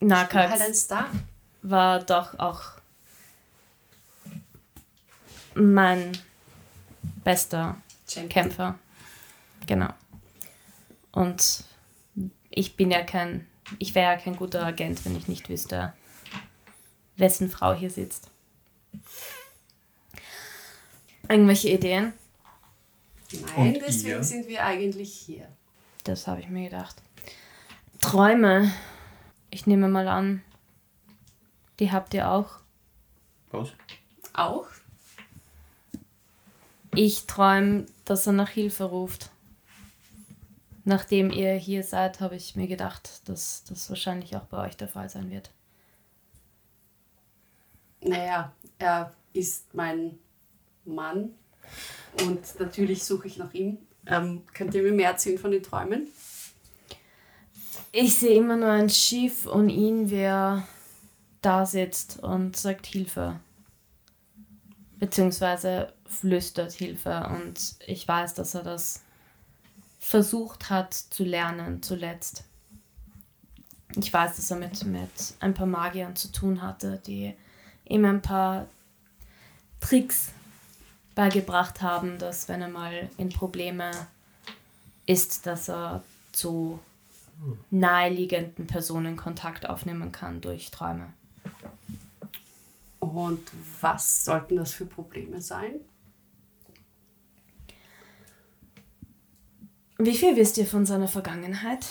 Nakax Halt war doch auch mein bester Champion. Kämpfer. Genau. Und ich bin ja kein, ich wäre ja kein guter Agent, wenn ich nicht wüsste, wessen Frau hier sitzt. Irgendwelche Ideen? Nein, Und deswegen ihr? sind wir eigentlich hier. Das habe ich mir gedacht. Träume. Ich nehme mal an, die habt ihr auch. Was? Auch? Ich träume, dass er nach Hilfe ruft. Nachdem ihr hier seid, habe ich mir gedacht, dass das wahrscheinlich auch bei euch der Fall sein wird. Naja, er ist mein Mann und natürlich suche ich nach ihm. Ähm, könnt ihr mir mehr erzählen von den Träumen? Ich sehe immer nur ein Schiff und ihn, wie er da sitzt und sagt Hilfe. Beziehungsweise flüstert Hilfe. Und ich weiß, dass er das versucht hat zu lernen zuletzt. Ich weiß, dass er mit, mit ein paar Magiern zu tun hatte, die ihm ein paar Tricks beigebracht haben, dass wenn er mal in Probleme ist, dass er zu naheliegenden Personen Kontakt aufnehmen kann durch Träume. Und was sollten das für Probleme sein? Wie viel wisst ihr von seiner Vergangenheit?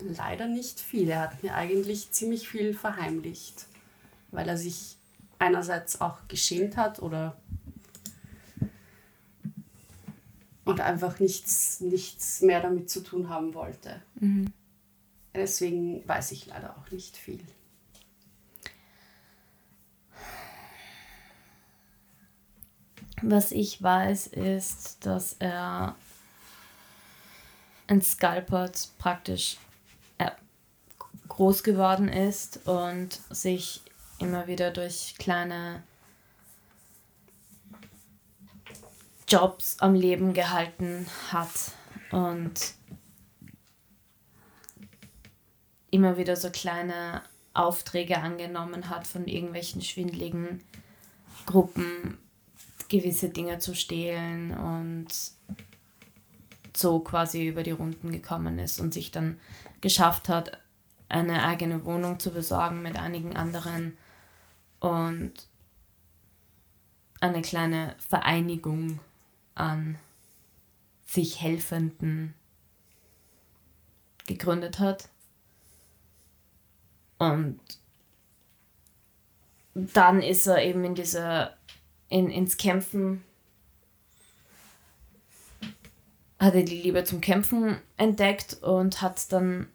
Leider nicht viel. Er hat mir eigentlich ziemlich viel verheimlicht, weil er sich einerseits auch geschämt hat oder und einfach nichts, nichts mehr damit zu tun haben wollte. Deswegen weiß ich leider auch nicht viel. Was ich weiß, ist, dass er ein Sculpert praktisch äh, groß geworden ist und sich immer wieder durch kleine Jobs am Leben gehalten hat und immer wieder so kleine Aufträge angenommen hat von irgendwelchen schwindligen Gruppen, gewisse Dinge zu stehlen und so quasi über die Runden gekommen ist und sich dann geschafft hat, eine eigene Wohnung zu besorgen mit einigen anderen und eine kleine Vereinigung an sich Helfenden gegründet hat. Und dann ist er eben in diese, in, ins Kämpfen, hat er die Liebe zum Kämpfen entdeckt und hat dann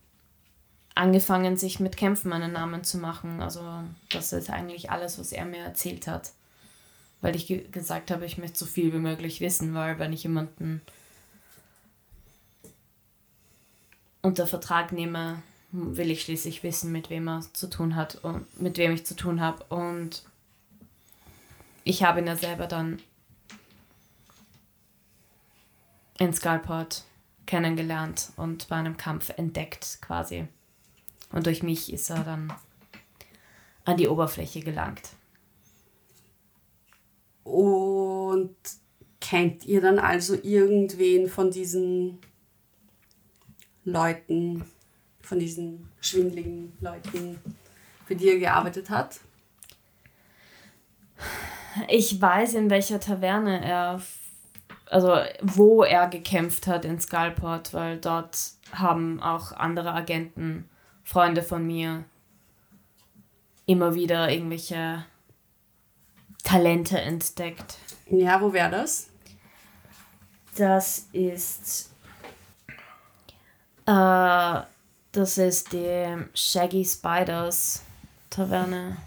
angefangen, sich mit Kämpfen einen Namen zu machen. Also das ist eigentlich alles, was er mir erzählt hat. Weil ich ge gesagt habe, ich möchte so viel wie möglich wissen, weil wenn ich jemanden unter Vertrag nehme, will ich schließlich wissen, mit wem er zu tun hat und mit wem ich zu tun habe. Und ich habe ihn ja selber dann in Skullport kennengelernt und bei einem Kampf entdeckt quasi. Und durch mich ist er dann an die Oberfläche gelangt. Und kennt ihr dann also irgendwen von diesen Leuten, von diesen schwindligen Leuten, für die er gearbeitet hat? Ich weiß, in welcher Taverne er, also wo er gekämpft hat in Skullport, weil dort haben auch andere Agenten, Freunde von mir, immer wieder irgendwelche Talente entdeckt. Ja, wo wäre das? Das ist. Äh, das ist die Shaggy Spiders Taverne.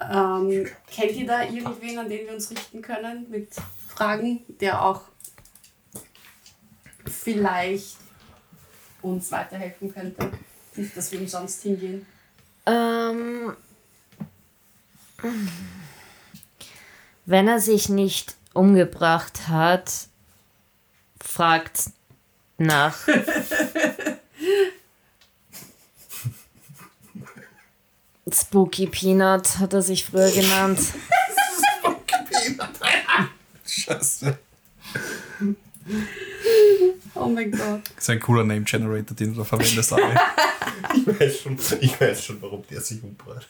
Ähm, kennt ihr da irgendwen, an den wir uns richten können mit Fragen, der auch vielleicht uns weiterhelfen könnte. Nicht, dass wir umsonst hingehen. Ähm, wenn er sich nicht umgebracht hat, fragt nach. Spooky Peanut hat er sich früher genannt. Scheiße. Oh mein Gott. Das ist ein cooler Name Generator, den du da verwendest. Ich weiß schon, ich weiß schon warum der sich hat.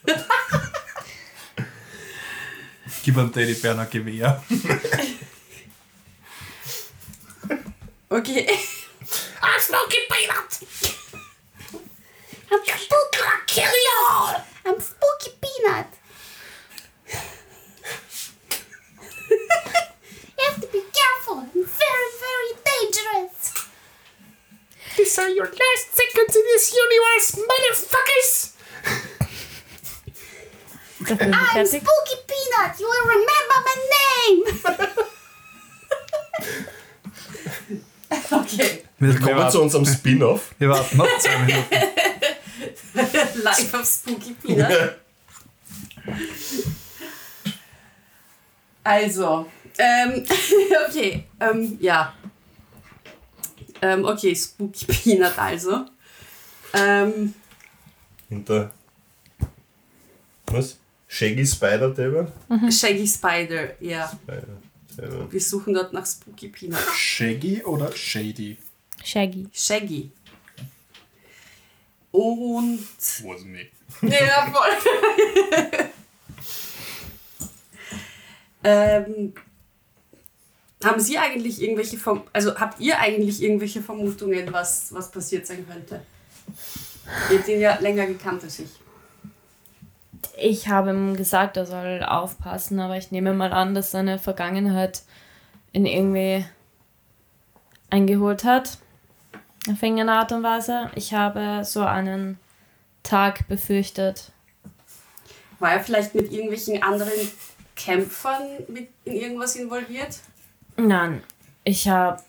Gib einem Teddybär ein Gewehr. Okay. I'm Smoky Peanut. I'm spooky. I'll kill you all. I'm Spooky Peanut. you have to be careful. I'm very, very dangerous. These are your last seconds in this universe, motherfuckers. Ist er I'm? Spooky Peanut. You will remember my name. Okay. Wir Willkommen zu unserem Spin-off. wir warten noch zwei Minuten. Live auf Spooky Peanut. Also, ähm, okay, ähm, ja. Ähm, okay, Spooky Peanut also. Ähm, Hinter. Was? Shaggy Spider Table? Shaggy Spider, ja. Spider. Wir suchen dort nach Spooky Peanut. Shaggy oder Shady? Shaggy. Shaggy. Und. Was me. Ja, voll. ähm, haben Sie eigentlich irgendwelche Verm also habt ihr eigentlich irgendwelche Vermutungen, was, was passiert sein könnte? Habt ihn ja länger gekannt als ich. Ich habe ihm gesagt, er soll aufpassen, aber ich nehme mal an, dass seine Vergangenheit ihn irgendwie eingeholt hat. Auf irgendeine Art und Weise. Ich habe so einen Tag befürchtet. War er vielleicht mit irgendwelchen anderen Kämpfern mit in irgendwas involviert? Nein, ich habe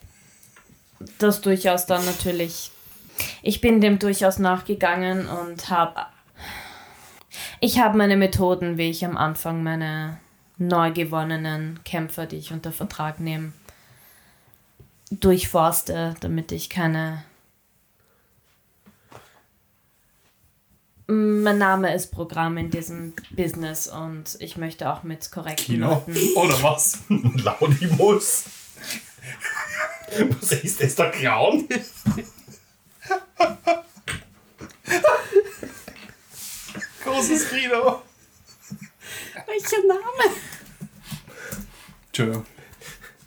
das durchaus dann natürlich. Ich bin dem durchaus nachgegangen und habe. Ich habe meine Methoden, wie ich am Anfang meine neu gewonnenen Kämpfer, die ich unter Vertrag nehme, durchforste, damit ich keine. Mein Name ist Programm in diesem Business und ich möchte auch mit korrekten Kino? Leuten. Oder was? Launimus. Was ist das, der Clown? Großes Kino. Welcher Name? Entschuldigung.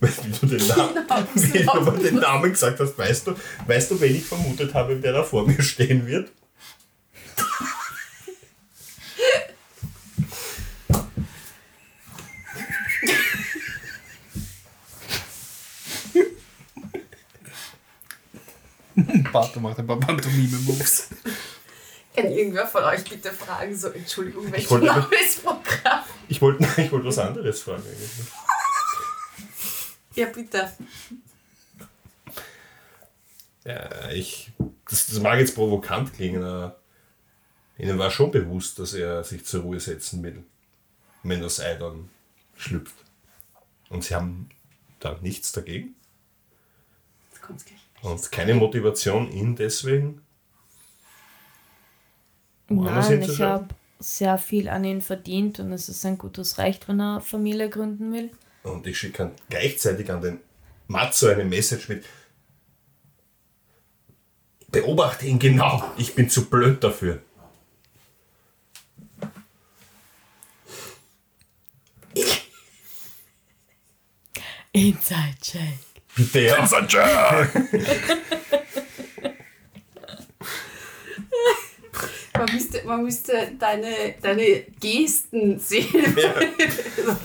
Wenn du den Namen, wenn du mal den Namen gesagt hast, weißt du, weißt du, wen ich vermutet habe, wer da vor mir stehen wird? Pato macht ein paar Pantomime-Moves. Kann irgendwer von euch bitte fragen, so Entschuldigung, welcher wollte- Programm? Ich wollte ich wollte was anderes fragen eigentlich. Ja, bitte. Ja, ich, das, das mag jetzt provokant klingen, aber ihnen war schon bewusst, dass er sich zur Ruhe setzen will, wenn das Ei dann schlüpft. Und sie haben da nichts dagegen Jetzt kommt's gleich. und keine Motivation, ihn deswegen. Nein, ich habe sehr viel an ihn verdient und es ist ein gutes Recht, wenn er Familie gründen will. Und ich schicke gleichzeitig an den Matzo eine Message mit. Beobachte ihn genau, ich bin zu blöd dafür. Inside Check. Bitte ja. Man müsste, man müsste deine, deine Gesten sehen. so,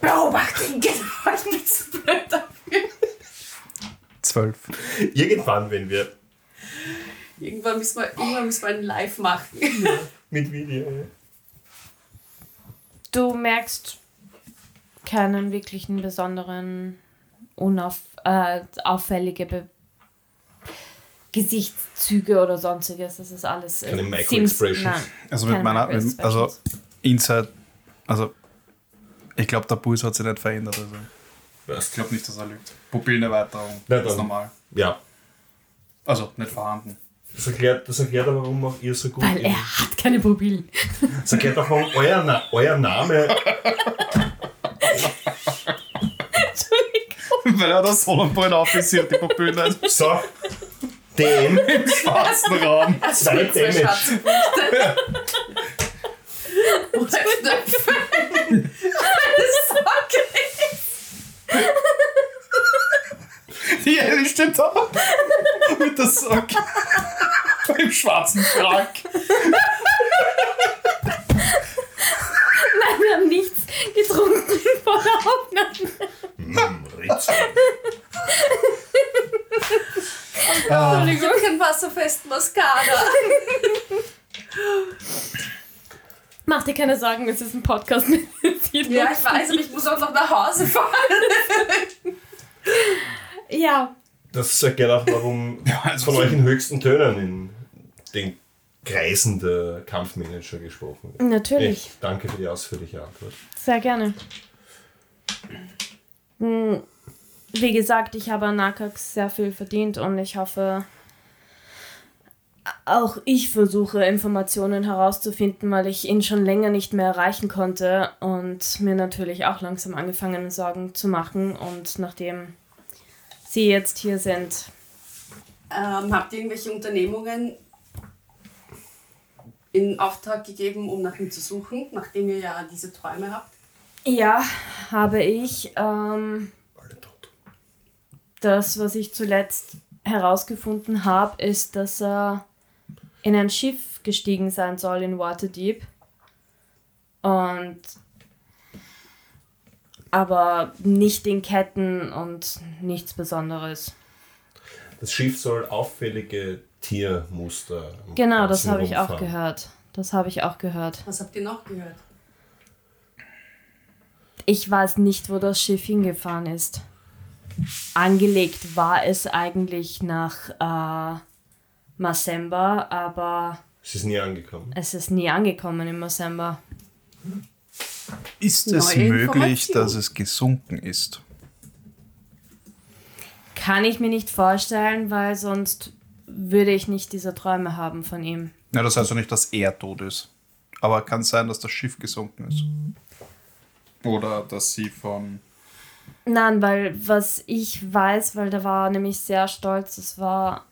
beobachte ihn genau, ich bin zu blöd dafür. Zwölf. Irgendwann, wenn wir Irgendwann müssen wir, irgendwann müssen wir einen Live machen. mit Video. ja. Du merkst keinen wirklichen besonderen, unauf, äh, Be Gesichtszüge oder sonstiges. Das ist alles. äh, Keine Micro-Expressions. nein, Also mit keine meiner, mit, also. Inside, also ich glaube, der Puls hat sich nicht verändert. Also. Ich glaube nicht, dass er lügt. Pupillenerweiterung, das ist normal. Ja. Also nicht vorhanden. Das erklärt, das erklärt aber, warum auch ihr so gut Weil er hat keine Pupillen. Das erklärt auch, warum euer, Na euer Name Weil er das Sonnenbrillen aufvisiert, die Pupillen nicht. so dem im schwarzen Raum. Zwei Damage. Punkte. Oder Knöpfe. Das ist so geil. Die Ellie steht da mit der Socke. Im schwarzen Frack. Nein, wir haben nichts getrunken vor der Aufnahme. Hm, Ich habe keinen wasserfesten Mascara. Mach dir keine Sorgen, es ist ein Podcast mit Ja, ich weiß, aber ich muss auch noch nach Hause fahren. Ja, Das erklärt auch, warum Ja, also von euch in höchsten Tönen in den Kreisen der Kampfmanager gesprochen wird. natürlich. Echt, danke für die ausführliche Antwort. Sehr gerne. Hm, Wie gesagt, ich habe an Nakax sehr viel verdient und ich hoffe, auch ich versuche Informationen herauszufinden, weil ich ihn schon länger nicht mehr erreichen konnte und mir natürlich auch langsam angefangen Sorgen zu machen. Und nachdem Sie jetzt hier sind, Ähm, habt ihr irgendwelche Unternehmungen in Auftrag gegeben, um nach ihm zu suchen, nachdem ihr ja diese Träume habt? ja, habe ich ähm. Das, was ich zuletzt herausgefunden habe, ist, dass er in ein Schiff gestiegen sein soll in Waterdeep. Und aber nicht in Ketten und nichts Besonderes. Das Schiff soll auffällige Tiermuster. Genau, das habe ich auch gehört. Das habe ich auch gehört. Was habt ihr noch gehört? Ich weiß nicht, wo das Schiff hingefahren ist. Angelegt war es eigentlich nach äh, Masemba, aber Es ist nie angekommen. es ist nie angekommen in Masemba. Ist es Neue möglich, dass es gesunken ist? Kann ich mir nicht vorstellen, weil sonst würde ich nicht diese Träume haben von ihm. Ja, das heißt ja nicht, dass er tot ist. Aber kann sein, dass das Schiff gesunken ist. Oder dass sie von. Nein, weil was ich weiß, weil der war nämlich sehr stolz, es war,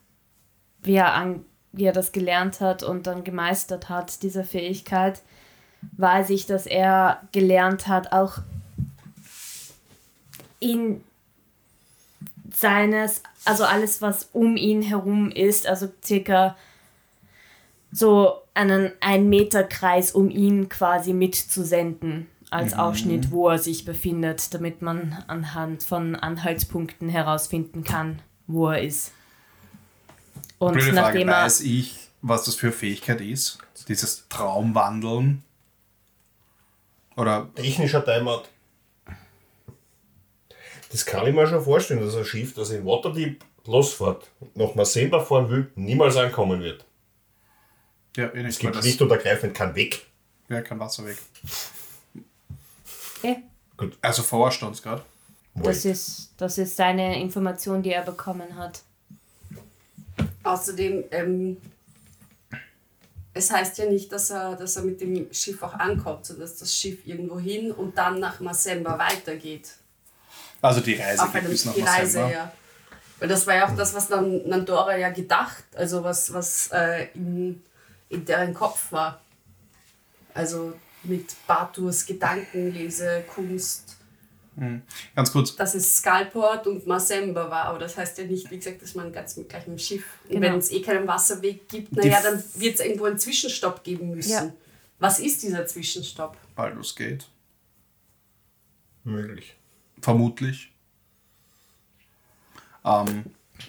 wie er, an, wie er das gelernt hat und dann gemeistert hat, diese Fähigkeit, weiß ich, dass er gelernt hat, auch in seines, also alles, was um ihn herum ist, also circa so einen ein Meter Kreis um ihn quasi mitzusenden als Ausschnitt, wo er sich befindet, damit man anhand von Anhaltspunkten herausfinden kann, wo er ist. Und Blöde Frage, nachdem er weiß ich, was das für eine Fähigkeit ist? Dieses Traumwandeln? Oder Technischer Timeout. Das kann ich mir schon vorstellen, dass ein Schiff, das in Waterdeep losfährt und nach Masemba fahren will, niemals ankommen wird. ja, eh nicht, Es gibt das, schlicht und ergreifend keinen Weg. ja, kein Wasserweg. Eh, Also verarscht uns gerade. das ist, das ist seine Information, die er bekommen hat. Außerdem, ähm, es heißt ja nicht, dass er, dass er mit dem Schiff auch ankommt, sondern dass das Schiff irgendwo hin und dann nach Masemba weitergeht. Also die Reise Auf geht einem, bis nach die Reise, Masemba. ja. Weil das war ja auch das, was dann Nandora ja gedacht, also was, was äh, in, in deren Kopf war. Also mit Baturs Gedankenlese, Kunst, Ganz kurz, dass es Skalport und Masemba war, aber das heißt ja nicht, wie gesagt, dass man ganz mit gleichem Schiff. Und Genau. wenn es eh keinen Wasserweg gibt, naja, dann wird es irgendwo einen Zwischenstopp geben müssen. Ja. Was ist dieser Zwischenstopp? Baldur's Gate. Möglich. Vermutlich. Ähm,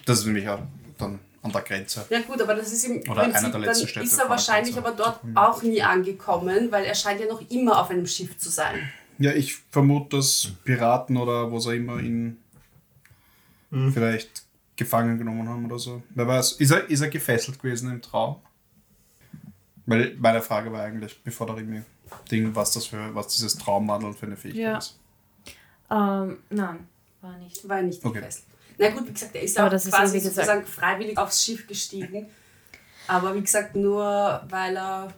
das ist nämlich auch dann an der Grenze. Ja gut, aber das ist im Oder einer Prinzip, der dann letzten Städte ist er wahrscheinlich Grenze. aber dort auch nie angekommen, weil er scheint ja noch immer auf einem Schiff zu sein. Ja, ich vermute, dass Piraten oder was auch immer ihn vielleicht gefangen genommen haben oder so. Wer weiß, ist er, ist er gefesselt gewesen im Traum? Weil meine Frage war eigentlich, bevor der Rimi Ding, was das für, was dieses Traumwandeln für eine Fähigkeit Ja. ist. Ähm, nein, war nicht. War nicht Okay. gefesselt. Na gut, wie gesagt, er ist Aber auch das ist ja, quasi gesagt- sozusagen freiwillig aufs Schiff gestiegen. Aber wie gesagt, nur weil er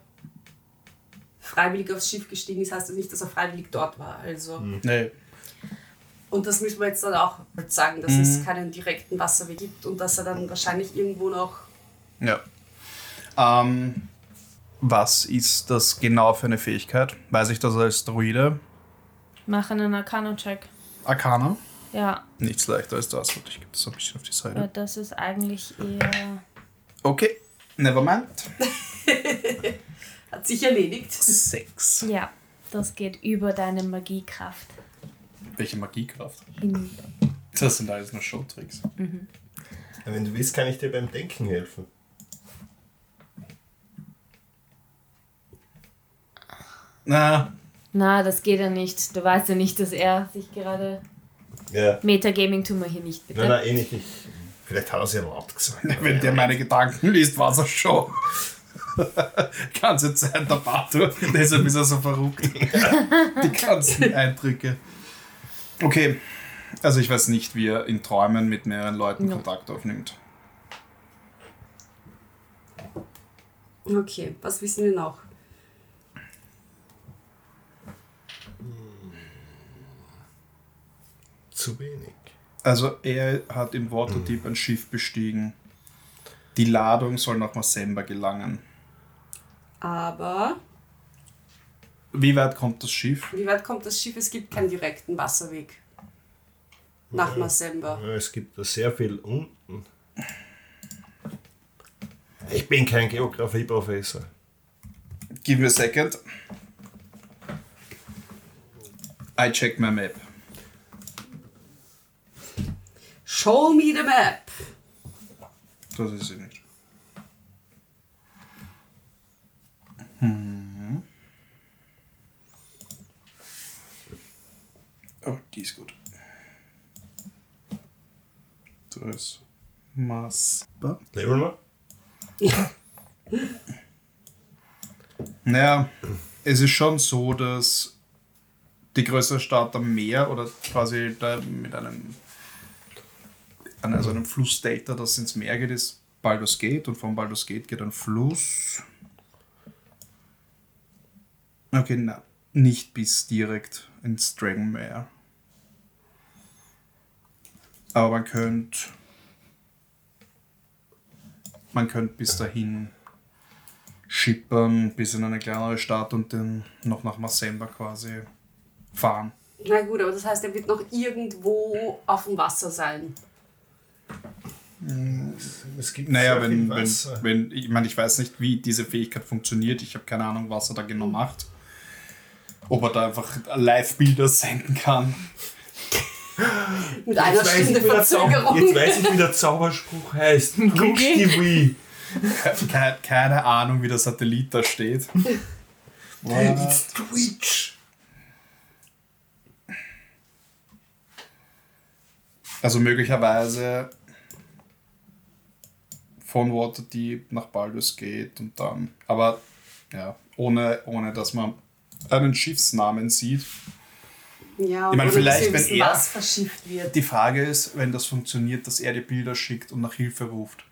freiwillig aufs Schiff gestiegen ist, heißt das nicht, dass er freiwillig dort war. Also, Nee. Und das müssen wir jetzt dann auch sagen, dass Mhm. es keinen direkten Wasserweg gibt und dass er dann wahrscheinlich irgendwo noch. Ja. Ähm, was ist das genau für eine Fähigkeit? Weiß ich das als Druide? Mach einen Arcano-Check. Arcana? Ja, Nichts leichter als das. Warte, ich gebe das ein bisschen auf die Seite. das ist eigentlich eher. Okay, nevermind. Hat sich erledigt. Sechs. Ja, das geht über deine Magiekraft Welche Magiekraft? hin. Das sind alles nur Showtricks. Wenn du willst, kann ich dir beim Denken helfen. Na, Na, das geht ja nicht. Du weißt ja nicht, dass er sich gerade. Ja. Metagaming tun wir hier nicht, bitte. Nein, nein, eh nicht. Ich, vielleicht hat er es ja laut gesagt. wenn der meine Gedanken liest, war es schon. ganze Zeit der Bato. Deshalb ist er so verrückt. Die ganzen Eindrücke. Okay, also ich weiß nicht, wie er in Träumen mit mehreren Leuten Ja. Kontakt aufnimmt. Okay, was wissen wir noch? Zu wenig. Also er hat im Waterdeep ein Schiff bestiegen. Die Ladung soll nach Masemba gelangen. Aber Wie weit kommt das Schiff? wie weit kommt das Schiff? Es gibt keinen direkten Wasserweg nach Masemba. Ja, Es gibt da sehr viel unten. Ich bin kein Geografieprofessor. Give me a second. I check my map. Show me the map! Das ist sie nicht. Hm. Oh, die ist gut. Da ist Masba. Level mal. Naja, es ist schon so, dass die größere Stadt am Meer oder quasi da mit einem, an also einem Flussdelta, das ins Meer geht, ist Baldur's Gate und von Baldur's Gate geht ein Fluss. Okay, na, nicht bis direkt ins Dragonmere. Aber man könnte man könnte bis dahin schippern bis in eine kleinere Stadt und dann noch nach Masemba quasi fahren. Na gut, aber das heißt, er wird noch irgendwo auf dem Wasser sein. Es gibt Naja, wenn, wenn, wenn, ich meine, ich weiß nicht, wie diese Fähigkeit funktioniert. Ich habe keine Ahnung, was er da genau macht. Ob er da einfach Live-Bilder senden kann. Mit einer Jetzt weiß, ich, Stunde wie der Zau- Verzögerung. jetzt weiß ich, wie der Zauberspruch heißt. Wii. Keine, keine Ahnung, wie der Satellit da steht. It's Twitch. Also möglicherweise von Waterdeep nach Baldur's Gate und dann, aber ja, ohne, ohne dass man einen Schiffsnamen sieht. Ja, Ich meine, vielleicht, wenn wissen, er- was verschifft wird. Die Frage ist, wenn das funktioniert, dass er dir Bilder schickt und nach Hilfe ruft.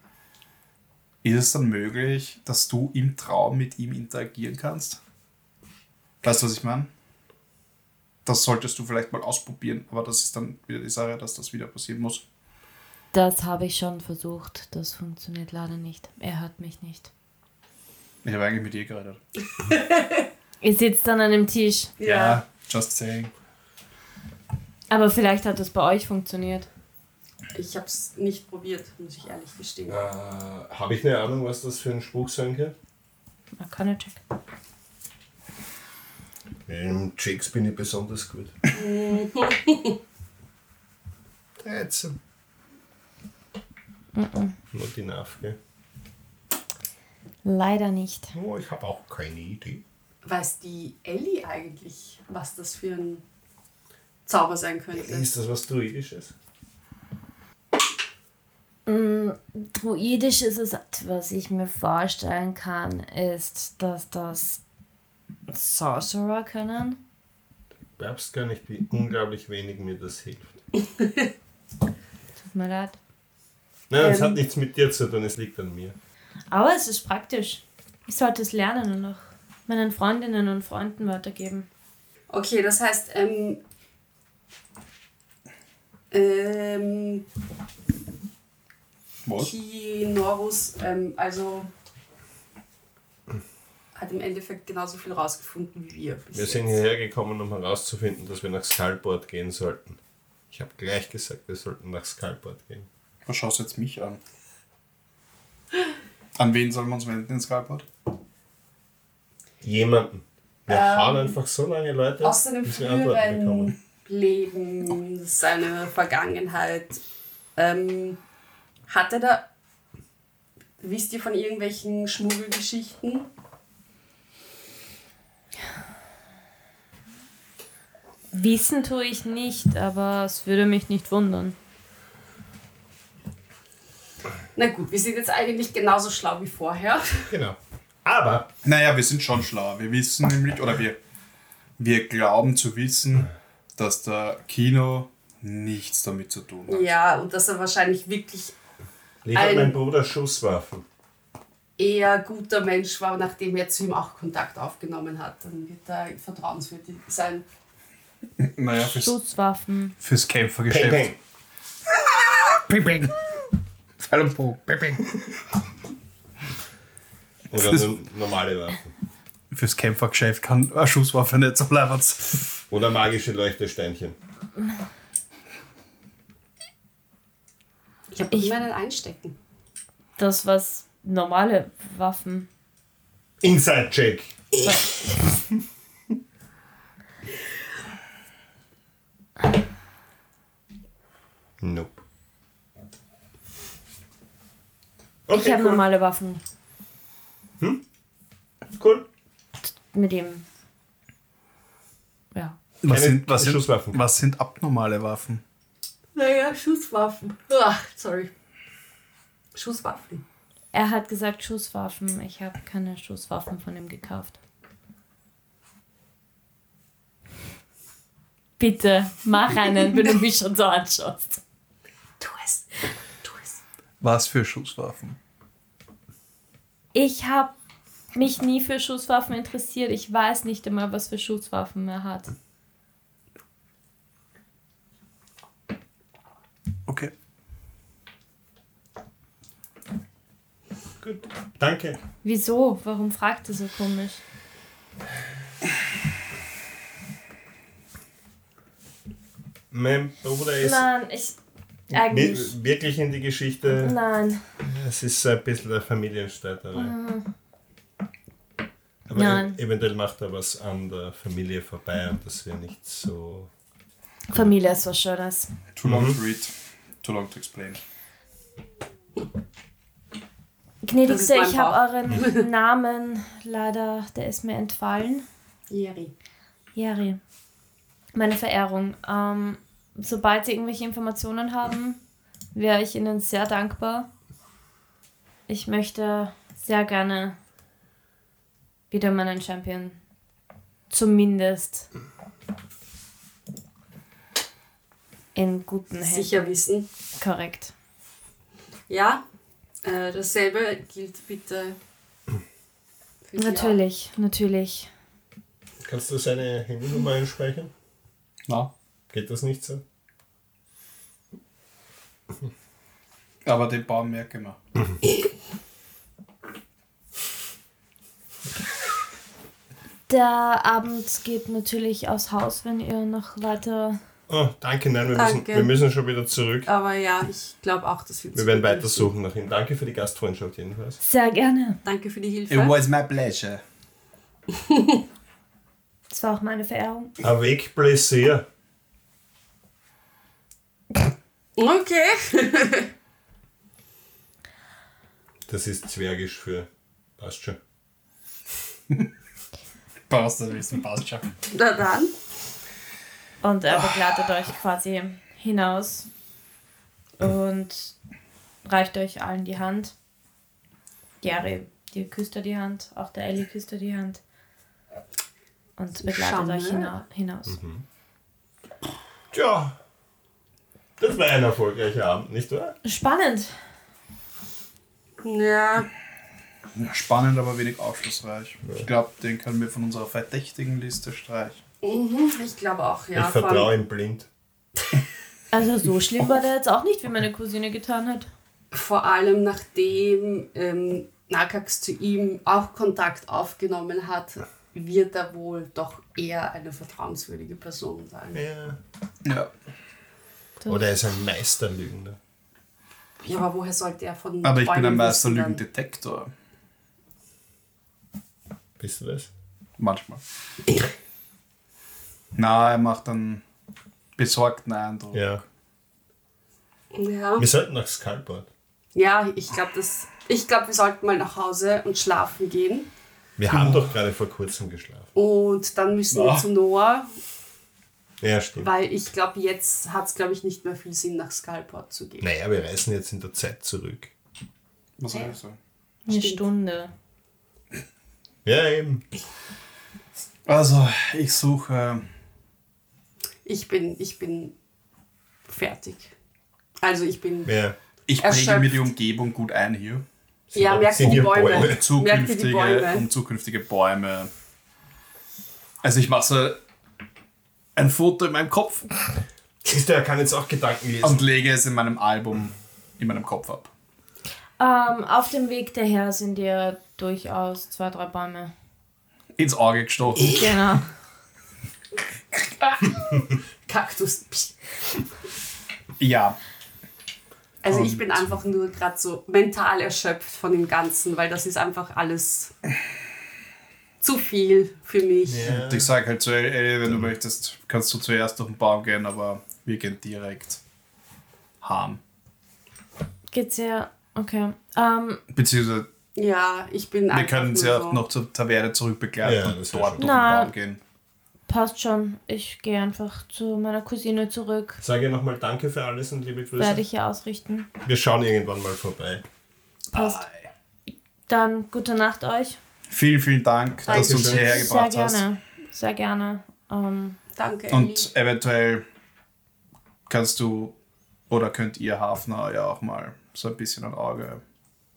Ist es dann möglich, dass du im Traum mit ihm interagieren kannst? Weißt du, was ich meine? Das solltest du vielleicht mal ausprobieren, aber das ist dann wieder die Sache, dass das wieder passieren muss. Das habe ich schon versucht. Das funktioniert leider nicht. Er hört mich nicht. Ich habe eigentlich mit dir geredet. Ihr sitzt an einem Tisch. Ja. just saying. Aber vielleicht hat das bei euch funktioniert. Ich habe es nicht probiert, muss ich ehrlich gestehen. Äh, Habe ich eine Ahnung, was das für ein Spruch sein kann? Arcana Check. Im Checks bin ich besonders gut. 13. Not enough, gell? Leider nicht. Oh, ich habe auch keine Idee. Weiß die Ellie eigentlich, was das für ein Zauber sein könnte? Ist das was Druidisches? Druidisches ist, was ich mir vorstellen kann, ist, dass das Sorcerer können. Du glaubst gar nicht, wie unglaublich wenig mir das hilft. Tut mir leid. Nein, es Ähm. hat nichts mit dir zu tun, es liegt an mir. Aber es ist praktisch. Ich sollte es lernen und auch meinen Freundinnen und Freunden weitergeben. Okay, das heißt, ähm, ähm, Was? Kinorus, ähm, also hat im Endeffekt genauso viel rausgefunden wie wir. Wir sind jetzt. hierher gekommen, um herauszufinden, dass wir nach Skullboard gehen sollten. Ich habe gleich gesagt, wir sollten nach Skullboard gehen. Was schaust du jetzt mich an? An wen sollen wir uns wenden in Skyport? Jemanden. Wir Ähm, hauen einfach so lange Leute, Aus seinem bis wir Antworten früheren bekommen. Leben, seine Vergangenheit, ähm, hat er da, wisst ihr von irgendwelchen Schmuggelgeschichten? Wissen tue ich nicht, aber es würde mich nicht wundern. Na gut, wir sind jetzt eigentlich genauso schlau wie vorher. Genau. Aber Naja, wir sind schon schlau. Wir wissen nämlich, oder wir, wir glauben zu wissen, dass der Kino nichts damit zu tun hat. Ja, und dass er wahrscheinlich wirklich liefert Ein- mein Bruder Schusswaffen. eher guter Mensch war, nachdem er zu ihm auch Kontakt aufgenommen hat. Dann wird er vertrauenswürdig sein. Naja, fürs, Schusswaffen. fürs Peng, Kämpfergeschäft. peng. Ping, ping. Pfeil Ping, ping. Oder nur normale Waffen. Fürs Kämpfergeschäft kann eine Schusswaffe nicht so bleiben. Oder magische Leuchtesteinchen. Ich habe immer einen einstecken. Das, was normale Waffen. Inside-Check. nope. Ich habe cool. normale Waffen Cool. mit ihm. Ja. Was Keine sind, was, sind, Schusswaffen. was sind abnormale Waffen? Naja, Schusswaffen. Ach, sorry. Schusswaffen. Er hat gesagt Schusswaffen. Ich habe keine Schusswaffen von ihm gekauft. Bitte, mach einen, wenn du mich schon so anschaust. Tu es. Was für Schusswaffen? Ich habe mich nie für Schusswaffen interessiert. Ich weiß nicht einmal, was für Schusswaffen er hat. Okay. Gut. Danke. Wieso? Warum fragt er so komisch? Mein Bruder ist Nein, ich. Eigentlich. wi- wirklich in die Geschichte. Nein. Es ist ein bisschen eine Familienstreiterei. Aber Nein. e- eventuell macht er was an der Familie vorbei und das wäre nicht so. Familie ist was Schönes. Too long to read. Too long to explain. Gnädigste, ich habe euren Namen leider, der ist mir entfallen. Jeri. Jeri. Meine Verehrung. Ähm, sobald Sie irgendwelche Informationen haben, wäre ich Ihnen sehr dankbar. Ich möchte sehr gerne wieder meinen Champion zumindest in guten Händen. Sicher wissen. Korrekt. Ja, äh, dasselbe gilt bitte für die Natürlich, natürlich. Kannst du seine Handynummer einspeichern? Na, Geht das nicht so? Aber den Baum merke ich mir. Der Abend geht natürlich aus Haus, wenn ihr noch weiter. Oh, danke, nein, wir, Danke. Müssen, wir müssen schon wieder zurück. Aber ja, ich glaube auch, dass wir Wir werden weiter suchen nach ihm. Danke für die Gastfreundschaft jedenfalls. Sehr gerne. Danke für die Hilfe. It was my pleasure. Das war auch meine Verehrung. Avec plaisir. Okay. Das ist zwergisch für. Passt schon. Passt, das wissen, passt schon. Na dann. Und er begleitet euch quasi hinaus. Und reicht euch allen die Hand. Gary, die küsst er die Hand, auch der Ellie küsst er die Hand. Und begleitet Schande. euch hina hinaus. Tja, das war ein erfolgreicher Abend, nicht wahr? Spannend. Ja, Spannend, aber wenig aufschlussreich. Ich glaube, den können wir von unserer verdächtigen Liste streichen. mhm, ich glaube auch, ja. ich vertraue ihm blind. Also so schlimm war der jetzt auch nicht, wie meine Cousine getan hat. Vor allem nachdem ähm, Nakax zu ihm auch Kontakt aufgenommen hat, wird er wohl doch eher eine vertrauenswürdige Person sein. Ja. Ja. Oder er ist ein Meisterlügner. Ja, aber woher sollte er von Aber ich bin ein? Meisterlügendetektor. Bist du das? Manchmal. Na, er macht einen besorgten Eindruck. Ja. Ja, Wir sollten nach Skullboard. ja ich glaube, glaub, wir sollten mal nach Hause und schlafen gehen. Wir haben doch gerade vor kurzem geschlafen. Und dann müssen wir Ah. zu Noah, Ja, stimmt. weil ich glaube, jetzt hat es, glaube ich, nicht mehr viel Sinn, nach Skullport zu gehen. Naja, wir reisen jetzt in der Zeit zurück. Was ich sagen? Eine Stimmt. Stunde. Ja, eben. Also, ich suche. Ich bin, ich bin fertig. Also ich bin Ja. Ich präge mir die Umgebung gut ein hier. Ja, merkt Sind die Bäume. Bäume? Merkt ihr die Zukünftige, Bäume? um zukünftige Bäume. Also, ich mache so ein Foto in meinem Kopf Siehst du, er kann jetzt auch Gedanken lesen. und lege es in meinem Album in meinem Kopf ab. Ähm, auf dem Weg daher sind dir durchaus zwei, drei Bäume. Ins Auge gestochen. Genau. Kaktus. Ja, Also ich bin einfach nur gerade so mental erschöpft von dem Ganzen, weil das ist einfach alles zu viel für mich. Und ich sage halt zu Ellie, wenn du möchtest, kannst du zuerst durch den Baum gehen, aber wir gehen direkt harm. Geht's ja. Okay. Ähm, Beziehungsweise Ja, ich bin wir können sie auch so. noch zur Taverne zurückbegleiten Ja, und das dort durch den. Baum gehen. passt schon. Ich gehe einfach zu meiner Cousine zurück. Sage nochmal Danke für alles und liebe Grüße. Werde ich ja ausrichten. Wir schauen irgendwann mal vorbei. Passt. Dann gute Nacht euch. Vielen, vielen Dank, dass du uns Dankeschön. hierher Sehr gebracht hast. gerne. Sehr gerne. Ähm, Danke. Und eventuell kannst du oder könnt ihr Hafner ja auch mal so ein bisschen ein Auge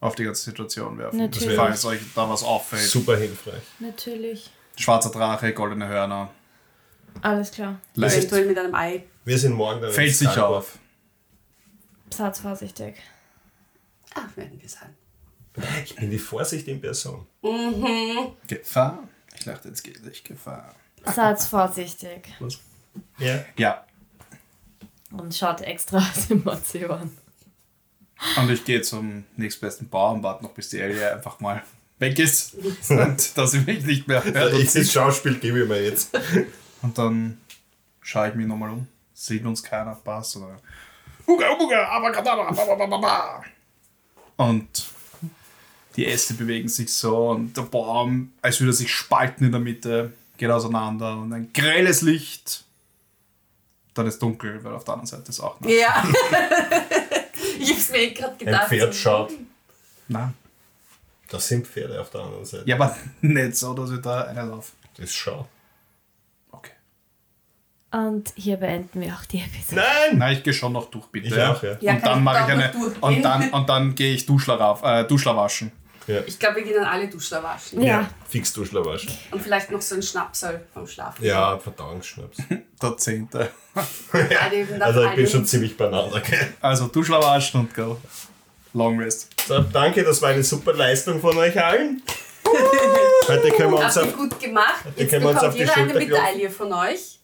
auf die ganze Situation werfen. Natürlich. Falls euch da was auffällt. Super hilfreich. natürlich. Schwarzer Drache, goldene Hörner. Alles klar. Leicht. Eventuell mit einem Ei. Wir sind morgen dann Fällt Skullboard. auf. Seid vorsichtig. Ah, werden wir sein. Ich bin die Vorsicht in Person. Gefahr? Ich dachte, jetzt geht nicht Gefahr. Seid vorsichtig. Ja. Ja, Und schaut extra aus Emotionen. und ich gehe zum nächstbesten Baum, warte noch, bis die Ellie einfach mal weg ist und dass sie mich nicht mehr hört. Und, Ich, das Schauspiel gebe ich mir jetzt. und dann schaue ich mich nochmal um. Sieht uns keiner, passt oder. Abakadabra. Und die Äste bewegen sich so und der Baum, als würde er sich spalten in der Mitte, geht auseinander und ein grelles Licht. Dann ist dunkel, weil auf der anderen Seite ist auch noch. Ja. ich hab's mir eh gerade Ein gedacht. Pferd so, schaut. Nein. Das sind Pferde auf der anderen Seite. Ja, aber nicht so, dass ich da einen auf. Das schaut. Okay. Und hier beenden wir auch die Episode. Nein! Nein, ich gehe schon noch durch, bitte. Ich auch, ja. Ja, und dann ich mache ich eine. Und dann, und dann gehe ich Duschler, rauf, äh, Duschler waschen. Ja. Ich glaube, wir gehen dann alle Duschler waschen. Ja. Fix Duschler waschen. Und vielleicht noch so ein Schnapsal vom Schlafen. Ja, Verdauungsschnaps. Der Zehnte. Nach Also ich bin schon ziemlich beieinander. gell? Also Duschler waschen und go. Long rest. So, danke, das war eine super Leistung von euch allen. Heute können wir uns Habt auf, gut gemacht. Jetzt können wir uns bekommt auf die jeder eine. Medaille von euch.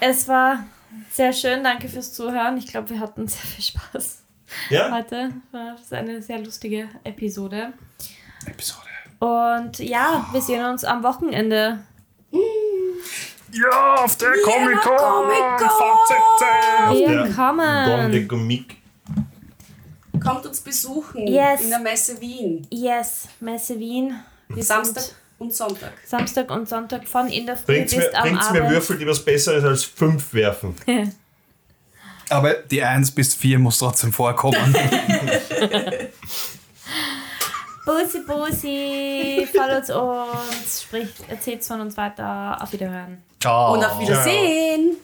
Es war sehr schön. Danke fürs Zuhören. Ich glaube, wir hatten sehr viel Spaß ja? heute. War es eine sehr lustige Episode. Episode. Und ja, wir sehen uns am Wochenende. Ja, auf der Comic Con! Wir Gom de kommen. Gomik. Kommt uns besuchen Yes. in der Messe Wien. Yes, Messe Wien. Wir Samstag sind und Sonntag. Samstag und Sonntag von in der Früh Bringt's bis mir, am bringt's mir Abend. Würfel, die was Besseres als fünf werfen. Aber die 1 bis 4 muss trotzdem vorkommen. Bussi, Bussi, followt uns, spricht, erzählt von uns weiter. Auf Wiederhören. Ciao. Und auf Wiedersehen.